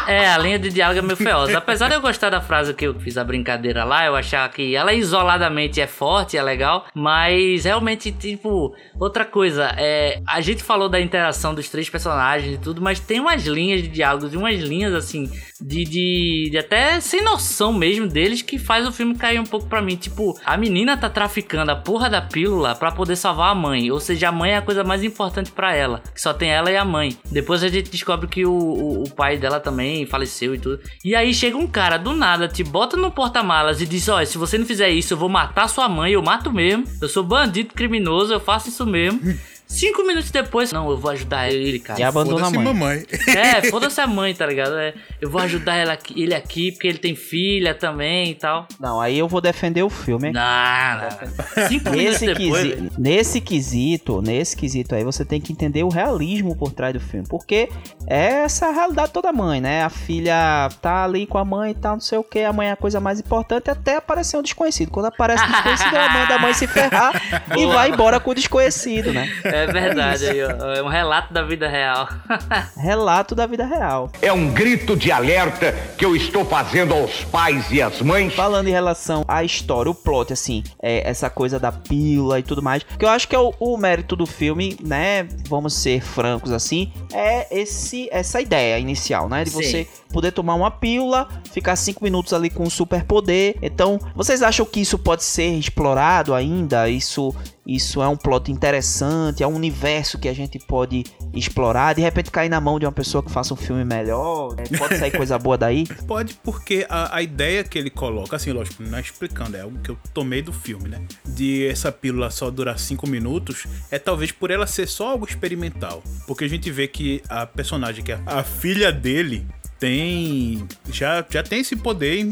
É, a linha de diálogo é meio feiosa. Apesar de eu gostar da frase que eu fiz a brincadeira lá, eu achar que ela isoladamente é forte, é legal, mas realmente, tipo, outra coisa, é, a gente falou da interação dos três personagens e tudo, mas tem umas linhas de diálogos umas linhas, assim, de, de, de até sem noção mesmo deles que faz o filme cair um pouco pra mim. Tipo, a menina tá traficando a porra da pílula pra poder salvar a mãe, ou seja, a mãe é a coisa mais importante pra ela, que só tem ela e a mãe. Depois a gente descobre que o, o, o pai dela também faleceu e tudo. E aí chega um cara do nada, te bota no porta-malas e diz: Olha, se você não fizer isso, eu vou matar sua mãe, eu mato mesmo. Eu sou bandido criminoso, eu faço isso mesmo. [LAUGHS] Cinco minutos depois, não, eu vou ajudar ele, cara. E abandona a mãe. mamãe. [LAUGHS] É, foda-se a mãe, tá ligado? É, eu vou ajudar ela ele aqui, porque ele tem filha também e tal. Não, aí eu vou defender o filme. Não, não. Cinco minutos Nesse, depois. quisi- nesse quesito, nesse quesito aí, você tem que entender o realismo por trás do filme. Porque é essa a realidade de toda mãe, né? A filha tá ali com a mãe e tal, não sei o que, a mãe é a coisa mais importante, até aparecer um desconhecido. Quando aparece um desconhecido, é a mãe da mãe se ferrar e vai embora com o desconhecido, né? É verdade, aí, ó. É um relato da vida real. [LAUGHS] Relato da vida real. É um grito de alerta que eu estou fazendo aos pais e às mães. Falando em relação à história, o plot, assim, é, essa coisa da pílula e tudo mais, que eu acho que é o, o mérito do filme, né? Vamos ser francos assim, é esse essa ideia inicial, né? De Sim. você poder tomar uma pílula, ficar cinco minutos ali com um superpoder. Então, vocês acham que isso pode ser explorado ainda? Isso isso é um plot interessante, é um universo que a gente pode explorar, de repente cair na mão de uma pessoa que faça um filme melhor, é, pode sair coisa boa daí? [LAUGHS] Pode, porque a, a ideia que ele coloca, assim, lógico, não é explicando, é algo que eu tomei do filme, né? De essa pílula só durar cinco minutos, é talvez por ela ser só algo experimental. Porque a gente vê que a personagem, que é a filha dele, tem. Já, já tem esse poder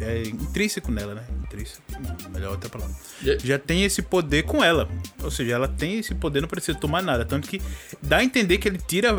é, intrínseco nela, né? Não, Melhor outra palavra. Já tem esse poder com ela. Ou seja, ela tem esse poder, não precisa tomar nada. Tanto que dá a entender que ele tira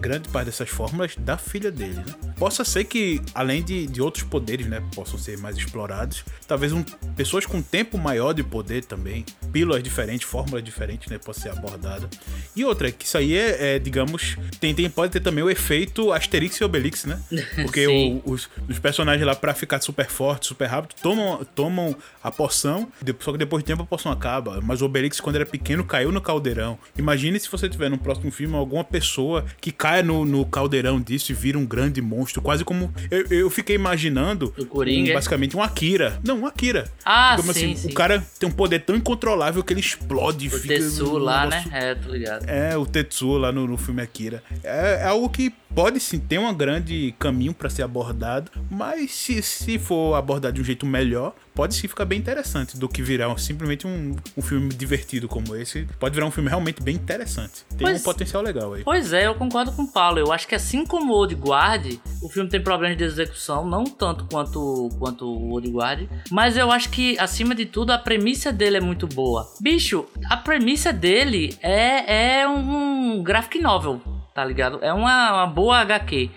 grande parte dessas fórmulas da filha dele, né? Possa ser que, além de, de outros poderes, né? Possam ser mais explorados. Talvez um, pessoas com tempo maior de poder também. Pílulas diferentes, fórmulas diferentes, né? Possa ser abordada. E outra, que isso aí é, é, digamos, tem, tem, pode ter também o efeito Asterix e Obelix, né? [LAUGHS] Porque o- os, os personagens lá, pra ficar super forte, super rápido, tomam, tomam a poção, só que depois de tempo a poção acaba. Mas o Obelix, quando era pequeno, caiu no caldeirão. Imagine se você tiver no próximo filme alguma pessoa que caia no, no caldeirão disso e vira um grande monstro, quase como. Eu, eu fiquei imaginando. O Coringa. um- basicamente um Akira. Não, um Akira. Ah, sim, assim, sim. O cara tem um poder tão incontrolável que ele explode e O fica. Tetsu um lá, né? É, tô ligado. é, o Tetsuo lá no, no filme Akira. É, é algo que pode sim ter um grande caminho pra ser abordado, mas se, se for abordado de um jeito melhor, pode sim ficar bem interessante do que virar simplesmente um, um filme divertido como esse. Pode virar um filme realmente bem interessante. Tem Pois- um potencial legal aí. Pois é, eu concordo com o Paulo. Eu acho que assim como o Old Guard, o filme tem problemas de execução, não tanto quanto, quanto o Old Guard, mas eu acho que, acima de tudo, a premissa dele é muito boa. Bicho, a premissa dele é, é um graphic novel, tá ligado? É uma, uma boa HQ.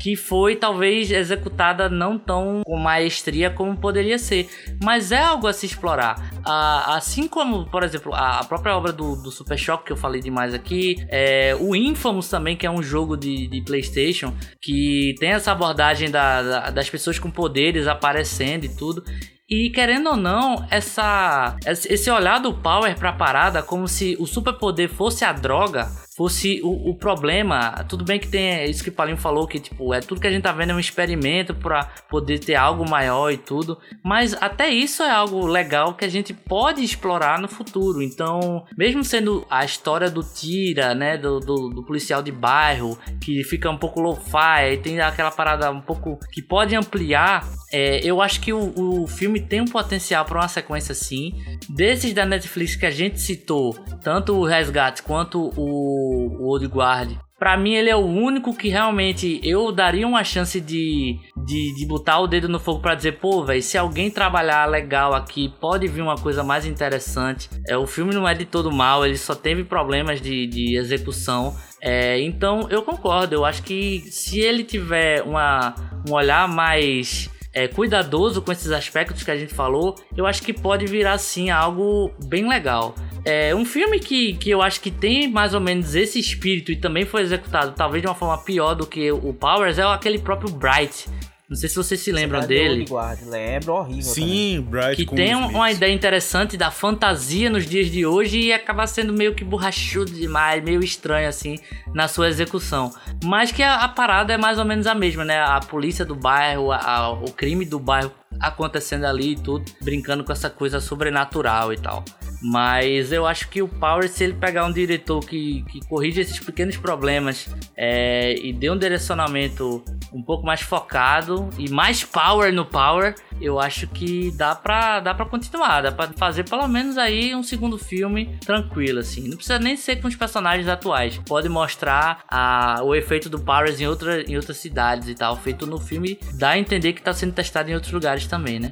Que foi talvez executada não tão com maestria como poderia ser, mas é algo a se explorar. Ah, assim como, por exemplo, a própria obra do, do Super Shock que eu falei demais aqui, é, o Infamous também, que é um jogo de, de PlayStation, que tem essa abordagem da- da- das pessoas com poderes aparecendo e tudo. E querendo ou não, essa esse olhar do Power pra parada como se o superpoder fosse a droga, fosse o, o problema. Tudo bem que tem isso que o Paulinho falou, que tipo, é tudo que a gente tá vendo é um experimento pra poder ter algo maior e tudo. Mas até isso é algo legal que a gente pode explorar no futuro. Então, mesmo sendo a história do Tira, né, do, do, do policial de bairro, que fica um pouco lo-fi, tem aquela parada um pouco que pode ampliar é, eu acho que o, o filme tem um potencial para uma sequência assim. Desses da Netflix que a gente citou, tanto o Resgate quanto o, o Guard. Pra mim, ele é o único que realmente eu daria uma chance de, de, de botar o dedo no fogo para dizer, pô, velho, se alguém trabalhar legal aqui, pode vir uma coisa mais interessante. É, o filme não é de todo mal, ele só teve problemas de, de execução. É, então eu concordo, eu acho que se ele tiver uma, um olhar mais é, cuidadoso com esses aspectos que a gente falou, eu acho que pode virar sim algo bem legal. É um filme que, que eu acho que tem mais ou menos esse espírito e também foi executado talvez de uma forma pior do que o Powers é aquele próprio Bright, não sei se vocês se lembram dele. Lembro, horrível. Sim, também. Bright Que tem um, uma ideia interessante da fantasia nos dias de hoje e acaba sendo meio que borrachudo demais, meio estranho assim na sua execução. Mas que a, a parada é mais ou menos a mesma, né? A polícia do bairro, a, a, o crime do bairro acontecendo ali e tudo, brincando com essa coisa sobrenatural e tal. Mas eu acho que o Power, se ele pegar um diretor que, que corrige esses pequenos problemas é, e dê um direcionamento um pouco mais focado e mais power no Power, eu acho que dá pra, dá pra continuar, dá pra fazer pelo menos aí um segundo filme tranquilo, assim. Não precisa nem ser com os personagens atuais. Pode mostrar a, o efeito do Powers em, outra, em outras cidades e tal, feito no filme, dá a entender que tá sendo testado em outros lugares também, né?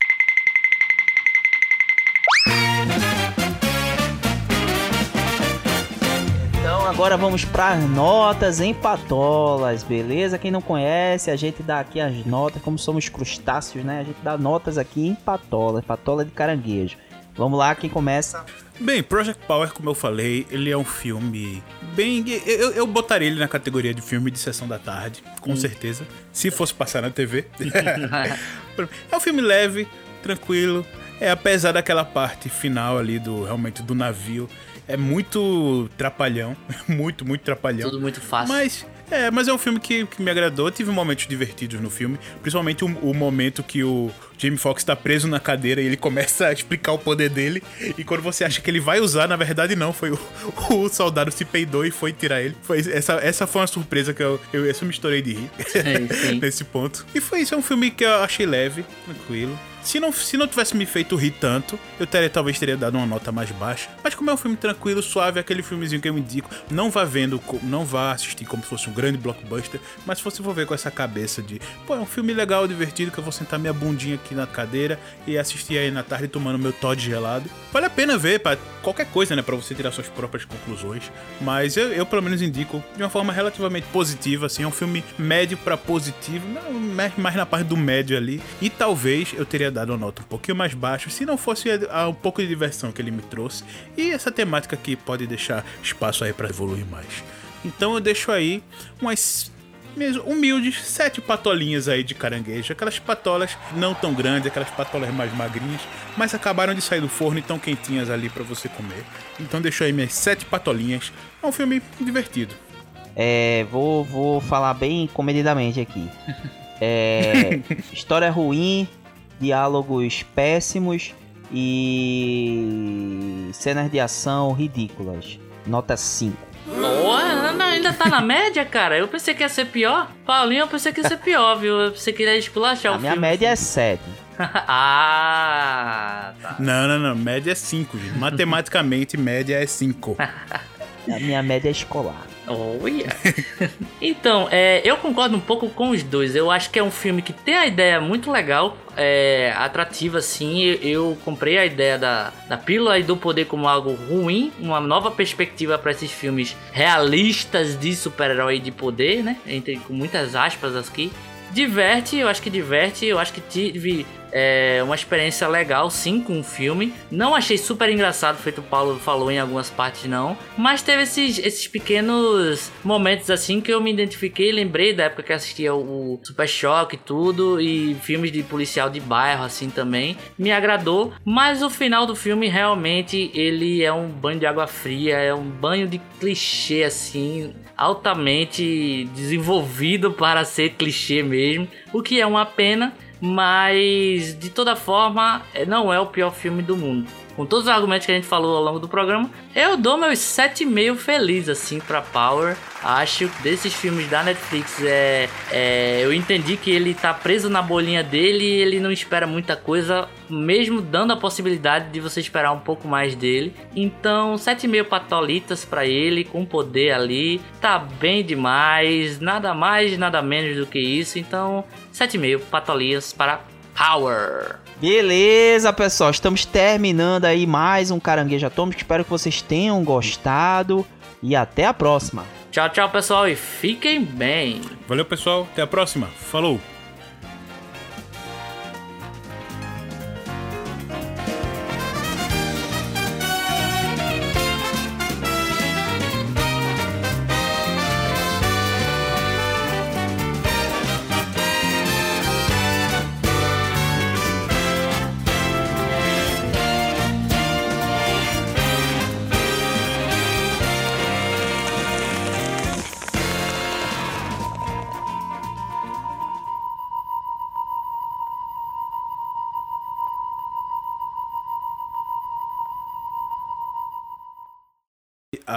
Agora vamos para as notas em patolas, beleza? Quem não conhece, a gente dá aqui as notas, como somos crustáceos, né? A gente dá notas aqui em patola, patola de caranguejo. Vamos lá, quem começa? Bem, Project Power, como eu falei, ele é um filme bem. Eu, eu botaria ele na categoria de filme de sessão da tarde, com certeza. Se fosse passar na TV. [LAUGHS] é um filme leve, tranquilo. É apesar daquela parte final ali do realmente do navio. É muito trapalhão. [LAUGHS] Muito, muito trapalhão. Tudo muito fácil. Mas. É, mas é um filme que, que me agradou. Tive momentos divertidos no filme. Principalmente o, o momento que o Jamie Foxx tá preso na cadeira e ele começa a explicar o poder dele. E quando você acha que ele vai usar, na verdade não. Foi o, [LAUGHS] o soldado se peidou e foi tirar ele. Foi, essa, essa foi uma surpresa que eu, eu, eu me estourei de rir Sim, sim. [LAUGHS] nesse ponto. E foi isso. É um filme que eu achei leve, tranquilo. Se não, se não tivesse me feito rir tanto, eu teria, talvez teria dado uma nota mais baixa. Mas como é um filme tranquilo, suave, aquele filmezinho que eu indico, não vá vendo, não vá assistir como se fosse um grande blockbuster, mas se você for ver com essa cabeça de, pô, é um filme legal, divertido, que eu vou sentar minha bundinha aqui na cadeira e assistir aí na tarde tomando meu Todd gelado. Vale a pena ver, para qualquer coisa, né, para você tirar suas próprias conclusões. Mas eu, eu, pelo menos indico de uma forma relativamente positiva, assim, é um filme médio para positivo, mais mais na parte do médio ali. E talvez eu teria dado uma nota um pouquinho mais baixa se não fosse um pouco de diversão que ele me trouxe e essa temática que pode deixar espaço aí para evoluir mais. Então eu deixo aí umas mesmo humildes, sete patolinhas aí de caranguejo. Aquelas patolas não tão grandes, aquelas patolas mais magrinhas, mas acabaram de sair do forno e tão quentinhas ali pra você comer. Então deixo aí minhas sete patolinhas. É um filme divertido. É, vou, vou falar bem comedidamente aqui. É, [LAUGHS] história ruim, diálogos péssimos e cenas de ação ridículas. Nota 5. Porra, não, ainda tá na média, cara? Eu pensei que ia ser pior. Paulinho, eu pensei que ia ser pior, viu? Eu pensei que ia esculachar A o minha filme. média é 7. [LAUGHS] ah, tá. Não, não, não. Média é 5, gente. Matematicamente, média é 5. A minha média é escolar. Olha. então, é, eu concordo um pouco com os dois. Eu acho que é um filme que tem a ideia muito legal, é, atrativa, assim. Eu, eu comprei a ideia da, da pílula e do poder como algo ruim, uma nova perspectiva para esses filmes realistas de super-herói de poder, né? Entre, com muitas aspas aqui. Diverte, eu acho que diverte, eu acho que tive é, uma experiência legal sim com o filme. Não achei super engraçado, feito o Paulo falou em algumas partes, não. Mas teve esses, esses pequenos momentos assim que eu me identifiquei, lembrei da época que assistia o Super Choque e tudo, e filmes de policial de bairro assim também. Me agradou, mas o final do filme realmente ele é um banho de água fria, é um banho de clichê assim, altamente desenvolvido para ser clichê mesmo, o que é uma pena, mas de toda forma é- não é o pior filme do mundo. Com todos os argumentos que a gente falou ao longo do programa, eu dou meus 7,5 feliz assim para Power. Acho que desses filmes da Netflix é, é, eu entendi que ele tá preso na bolinha dele e ele não espera muita coisa, mesmo dando a possibilidade de você esperar um pouco mais dele. Então, 7,5 patolitas para ele com poder ali, tá bem demais, nada mais, nada menos do que isso. Então, 7,5 patolias para Power. Beleza, pessoal, estamos terminando aí mais um Caranguejo Atômico. Espero que vocês tenham gostado e até a próxima. Tchau, tchau, pessoal, e fiquem bem. Valeu, pessoal. Até a próxima. Falou.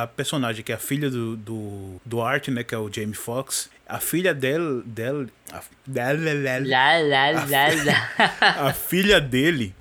A personagem que é a filha do, do, do Art, né, que é o Jamie Foxx, a filha dela, dela, a, lá. [LAUGHS] a filha dele